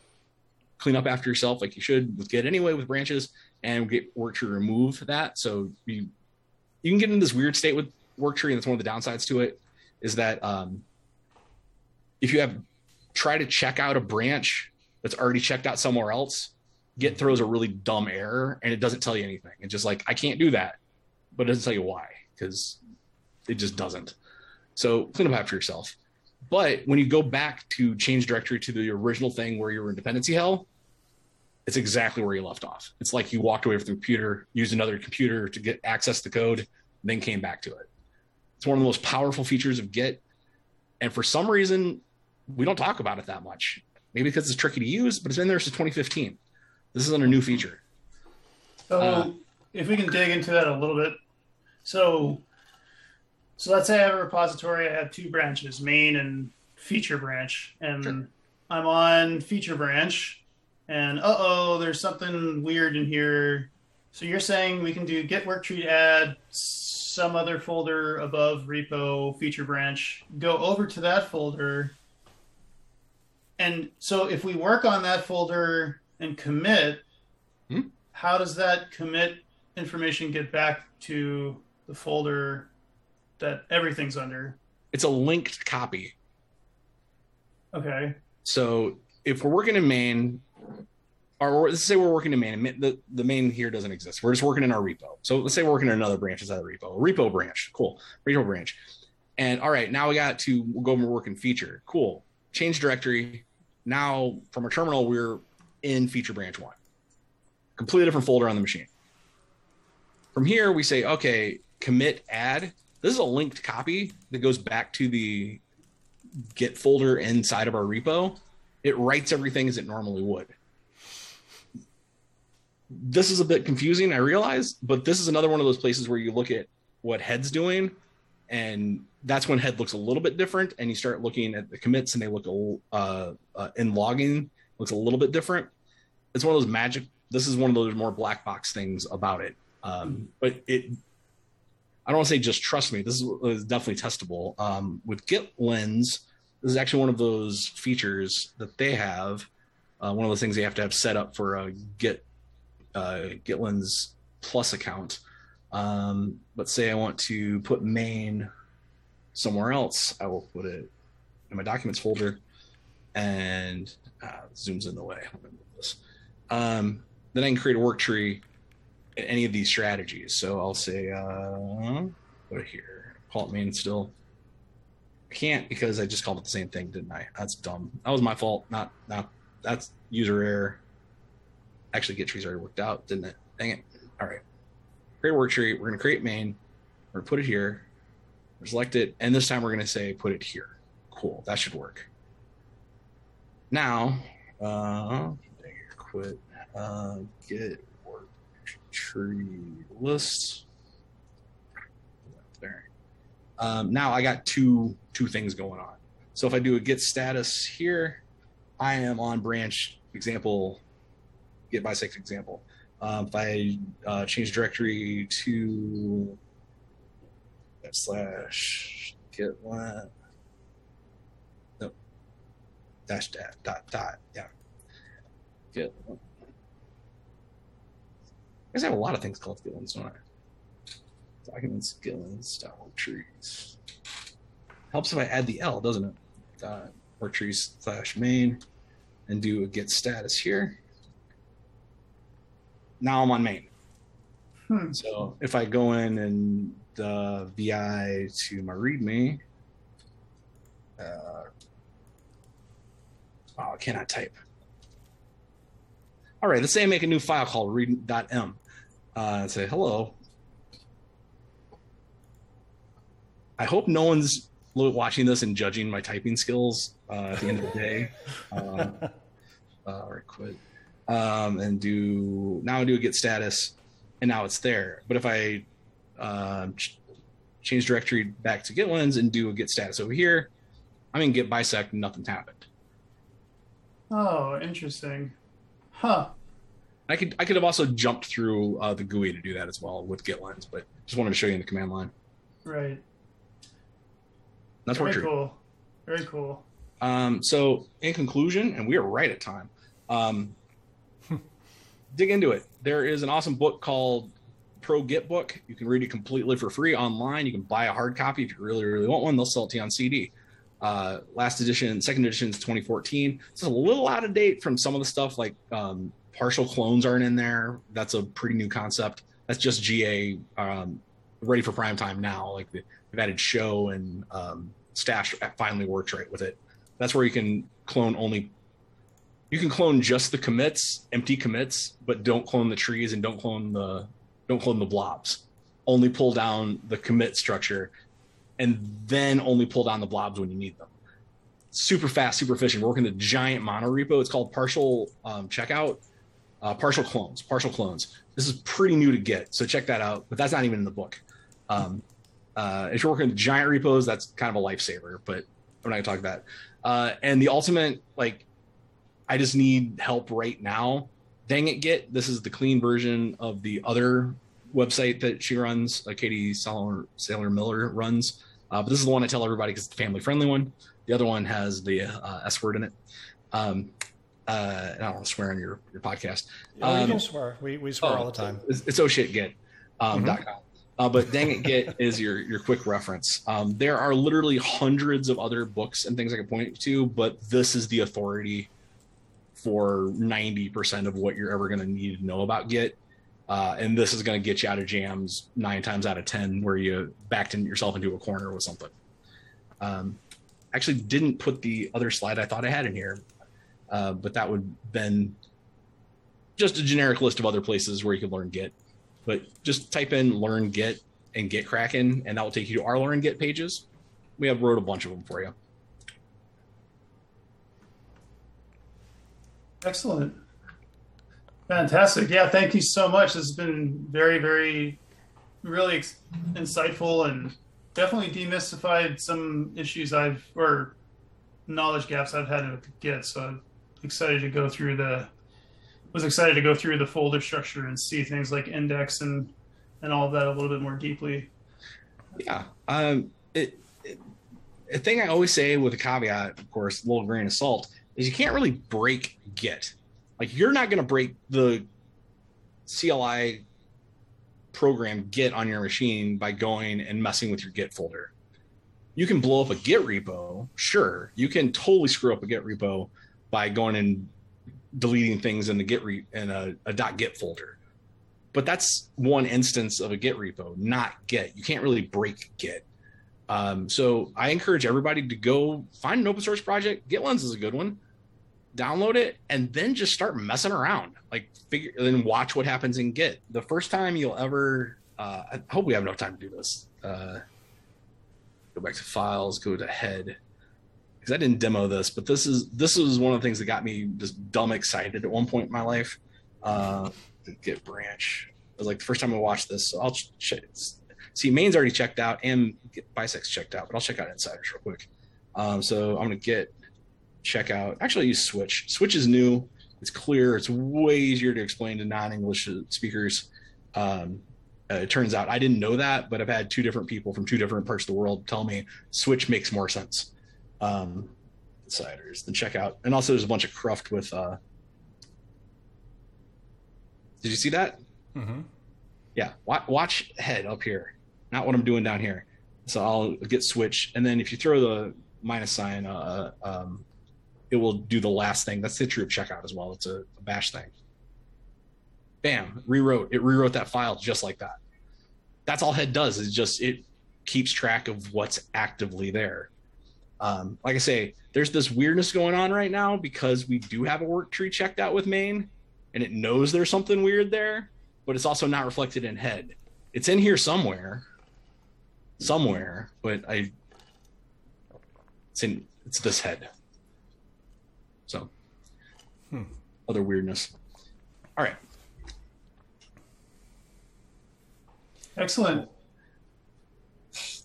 clean up after yourself like you should with Git anyway with branches, and get work to remove that. So you you can get in this weird state with work tree, and that's one of the downsides to it. Is that um, if you have try to check out a branch that's already checked out somewhere else, Git throws a really dumb error and it doesn't tell you anything. It's just like, I can't do that, but it doesn't tell you why because it just doesn't. So clean up after yourself. But when you go back to change directory to the original thing where you were in dependency hell, it's exactly where you left off. It's like you walked away from the computer, used another computer to get access to code, then came back to it. It's one of the most powerful features of Git. And for some reason, we don't talk about it that much. Maybe because it's tricky to use, but it's been there since 2015. This isn't a new feature. So, uh, if we can dig into that a little bit, so so let's say I have a repository. I have two branches, main and feature branch, and sure. I'm on feature branch, and uh oh, there's something weird in here. So you're saying we can do git work tree add some other folder above repo feature branch, go over to that folder, and so if we work on that folder and commit, hmm? how does that commit information get back to the folder that everything's under? It's a linked copy. Okay. So if we're working in main, let's say we're working in main, the, the main here doesn't exist. We're just working in our repo. So let's say we're working in another branch inside the repo, repo branch. Cool. Repo branch. And all right, now we got to go and work in feature. Cool. Change directory, now from our terminal, we're in feature branch one, completely different folder on the machine. From here, we say, okay, commit add. This is a linked copy that goes back to the Git folder inside of our repo. It writes everything as it normally would. This is a bit confusing, I realize, but this is another one of those places where you look at what head's doing and that's when head looks a little bit different and you start looking at the commits and they look a, uh, uh, in logging looks a little bit different. It's one of those magic this is one of those more black box things about it. Um, but it i don't want to say just trust me this is, is definitely testable. Um, with GitLens this is actually one of those features that they have uh, one of those things they have to have set up for a git uh, GitLens plus account um, but say I want to put main somewhere else, I will put it in my documents folder and uh, zooms in the way. Um, then I can create a work tree any of these strategies. So I'll say, uh, here, call it main still. I can't because I just called it the same thing, didn't I? That's dumb. That was my fault. Not, not, that's user error. Actually, get trees already worked out, didn't it? Dang it. All right create work tree. We're going to create main. We're going to put it here. select it. And this time we're going to say put it here. Cool. That should work. Now, uh, quit. Uh, git work tree list. There. Um, now I got two two things going on. So if I do a git status here, I am on branch example, git bisect example. Um, if I uh, change directory to slash git one, no, dash dot dot dot, yeah, git one. I guess I have a lot of things called GitLens, don't I? Documents, GitLens, style trees. Helps if I add the L, doesn't it? Dot work trees slash main and do a git status here. Now I'm on main. Hmm. So if I go in and the VI to my README, uh, oh, I cannot type. All right, let's say I make a new file called read.m uh, and say hello. I hope no one's watching this and judging my typing skills uh, at the end of the day. Um, uh, or quit. Um, and do now I do a git status, and now it's there. But if I uh, ch- change directory back to GitLens and do a git status over here, I'm in git bisect and nothing's happened. Oh, interesting. Huh. I could I could have also jumped through uh, the GUI to do that as well with GitLens, but just wanted to show you in the command line. Right. That's Very what cool. Very cool. Um, so, in conclusion, and we are right at time, um, dig into it. There is an awesome book called Pro Git Book. You can read it completely for free online. You can buy a hard copy if you really, really want one. They'll sell it to you on CD. Uh, last edition, second edition is 2014. It's a little out of date from some of the stuff like um, partial clones aren't in there. That's a pretty new concept. That's just GA um, ready for prime time now. Like they've added show and um, stash finally works right with it. That's where you can clone only. You can clone just the commits, empty commits, but don't clone the trees and don't clone the don't clone the blobs. Only pull down the commit structure, and then only pull down the blobs when you need them. Super fast, super efficient. We're working the giant mono repo. It's called partial um, checkout, uh, partial clones, partial clones. This is pretty new to get, so check that out. But that's not even in the book. Um, uh, if you're working with giant repos, that's kind of a lifesaver. But I'm not gonna talk about. That. Uh, and the ultimate, like, I just need help right now. Dang it, Git. This is the clean version of the other website that she runs, uh, Katie Sylor, Sailor Miller runs. Uh, but this is the one I tell everybody because it's the family friendly one. The other one has the uh, S word in it. Um, uh, I don't want to swear on your, your podcast. Oh, you Um, can swear. We, we swear oh, all the time. It's, it's oh shit git um, Mhm. dot com. Uh, but dang it, Git is your your quick reference. Um, there are literally hundreds of other books and things I could point to, but this is the authority for ninety percent of what you're ever going to need to know about Git. Uh, and this is going to get you out of jams nine times out of ten where you backed in yourself into a corner with something. Um, actually, didn't put the other slide I thought I had in here, uh, but that would been just a generic list of other places where you can learn Git but just type in learn git and GitKraken and that will take you to our learn git pages we have wrote a bunch of them for you Excellent. Fantastic. Yeah, thank you so much. This has been very, very, really insightful and definitely demystified some issues I've or knowledge gaps I've had to get. So I'm excited to go through the was excited to go through the folder structure and see things like index and and all of that a little bit more deeply. yeah um it, it a thing i always say with a caveat of course a little grain of salt is you can't really break git. Like you're not going to break the cli program git on your machine by going and messing with your git folder. You can blow up a git repo sure. You can totally screw up a git repo by going and deleting things in the git re- in a, a .git folder. But that's one instance of a git repo not git. You can't really break git. Um, so i encourage everybody to go find an open source project. Gitlens is a good one download it and then just start messing around. Like figure then watch what happens in git. The first time you'll ever uh, i hope we have enough time to do this. Uh, go back to files go to head. Because i didn't demo this but this is this was one of the things that got me just dumb excited at one point in my life. Uh, git branch. It was like the first time i watched this so i'll ch- ch- See, main's already checked out and bisect's checked out, but I'll check out insiders real quick. Um, so I'm gonna get check out. Actually, use Switch. Switch is new. It's clear. It's way easier to explain to non-English speakers. Um, uh, it turns out I didn't know that, but I've had two different people from two different parts of the world tell me Switch makes more sense. Um, insiders, then check out, and also there's a bunch of cruft with. Uh, did you see that? Mm-hmm. Yeah, watch, watch head up here, not what I'm doing down here. So I'll get switch, and then if you throw the minus sign, uh, um, it will do the last thing. That's the troop checkout as well. It's a, a bash thing. Bam, rewrote. It rewrote that file just like that. That's all head does. Is just it keeps track of what's actively there. Um, like I say, there's this weirdness going on right now because we do have a work tree checked out with main, and it knows there's something weird there, but it's also not reflected in head. It's in here somewhere, somewhere, but I it's in it's this head. So Hmm. other weirdness. All right. Excellent.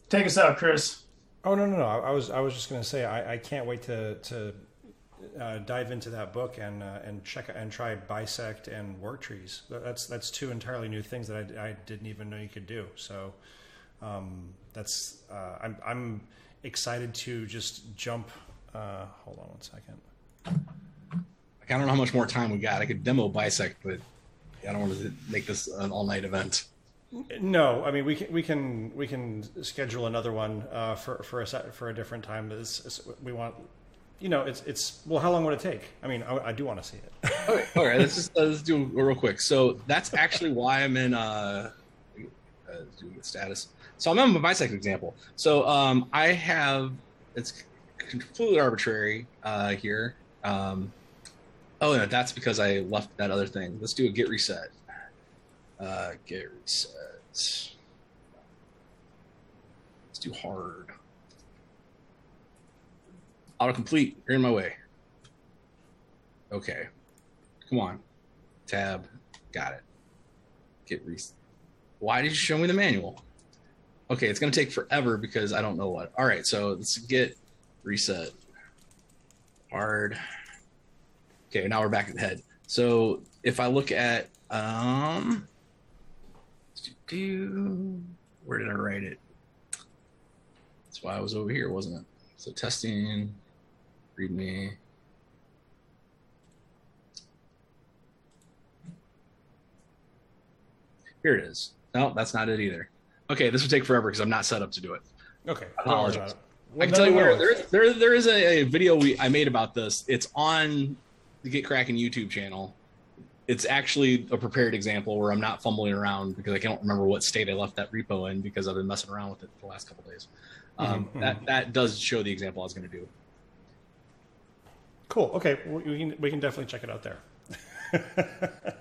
Take us out, Chris. Oh no no no! I, I was I was just going to say I, I can't wait to to uh, dive into that book and uh, and check and try bisect and work trees. That's that's two entirely new things that I, I didn't even know you could do. So um, that's uh, I'm I'm excited to just jump. Uh, hold on one second. Like, I don't know how much more time we got. I could demo bisect, but I don't want to make this an all night event. No, I mean we can we can we can schedule another one uh, for for a set, for a different time. But it's, it's, we want, you know, it's it's well, how long would it take? I mean, I, I do want to see it. All right, all right. Let's just uh, let's do it real quick. So that's actually why I'm in uh, uh doing the status. So I'm on my bisect example. So um, I have it's completely arbitrary uh, here. Um, oh no, that's because I left that other thing. Let's do a git reset. Uh, git reset. Let's do hard. Autocomplete. You're in my way. Okay. Come on. Tab. Got it. Git reset. Why did you show me the manual? Okay, it's gonna take forever because I don't know what. All right, so let's git reset. Hard. Okay, now we're back at the head. So if I look at um, do where did I write it? That's why I was over here, wasn't it? So testing, read me. Here it is. No, that's not it either. Okay, this would take forever because I'm not set up to do it. Okay, I apologize. I can tell you where there, there, there is a, a video we I made about this. It's on the GitKraken YouTube channel. It's actually a prepared example where I'm not fumbling around because I can't remember what state I left that repo in because I've been messing around with it for the last couple days. Um, Mhm, That that does show the example I was going to do. Cool. Okay, we we can we can definitely check it out there.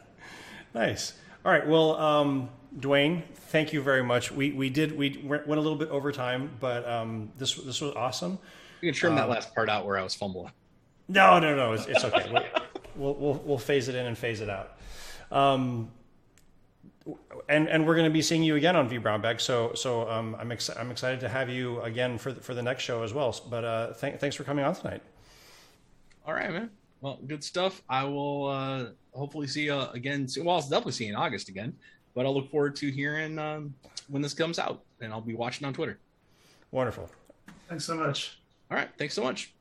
nice. All right. Well, um, Dwayne, thank you very much. We we did we went a little bit over time, but um, this this was awesome. You can trim that last part out where I was fumbling. No, no, no. It's, it's okay. we'll, we'll we'll phase it in and phase it out. Um, and and we're going to be seeing you again on vBrownBag. So so um, I'm ex- I'm excited to have you again for the, for the next show as well. But uh, th- thanks for coming on tonight. All right, man. Well, good stuff. I will uh, hopefully see you again. Soon. Well, I'll definitely see you in August again. But I'll look forward to hearing um, when this comes out, and I'll be watching on Twitter. Wonderful. Thanks so much. All right. Thanks so much.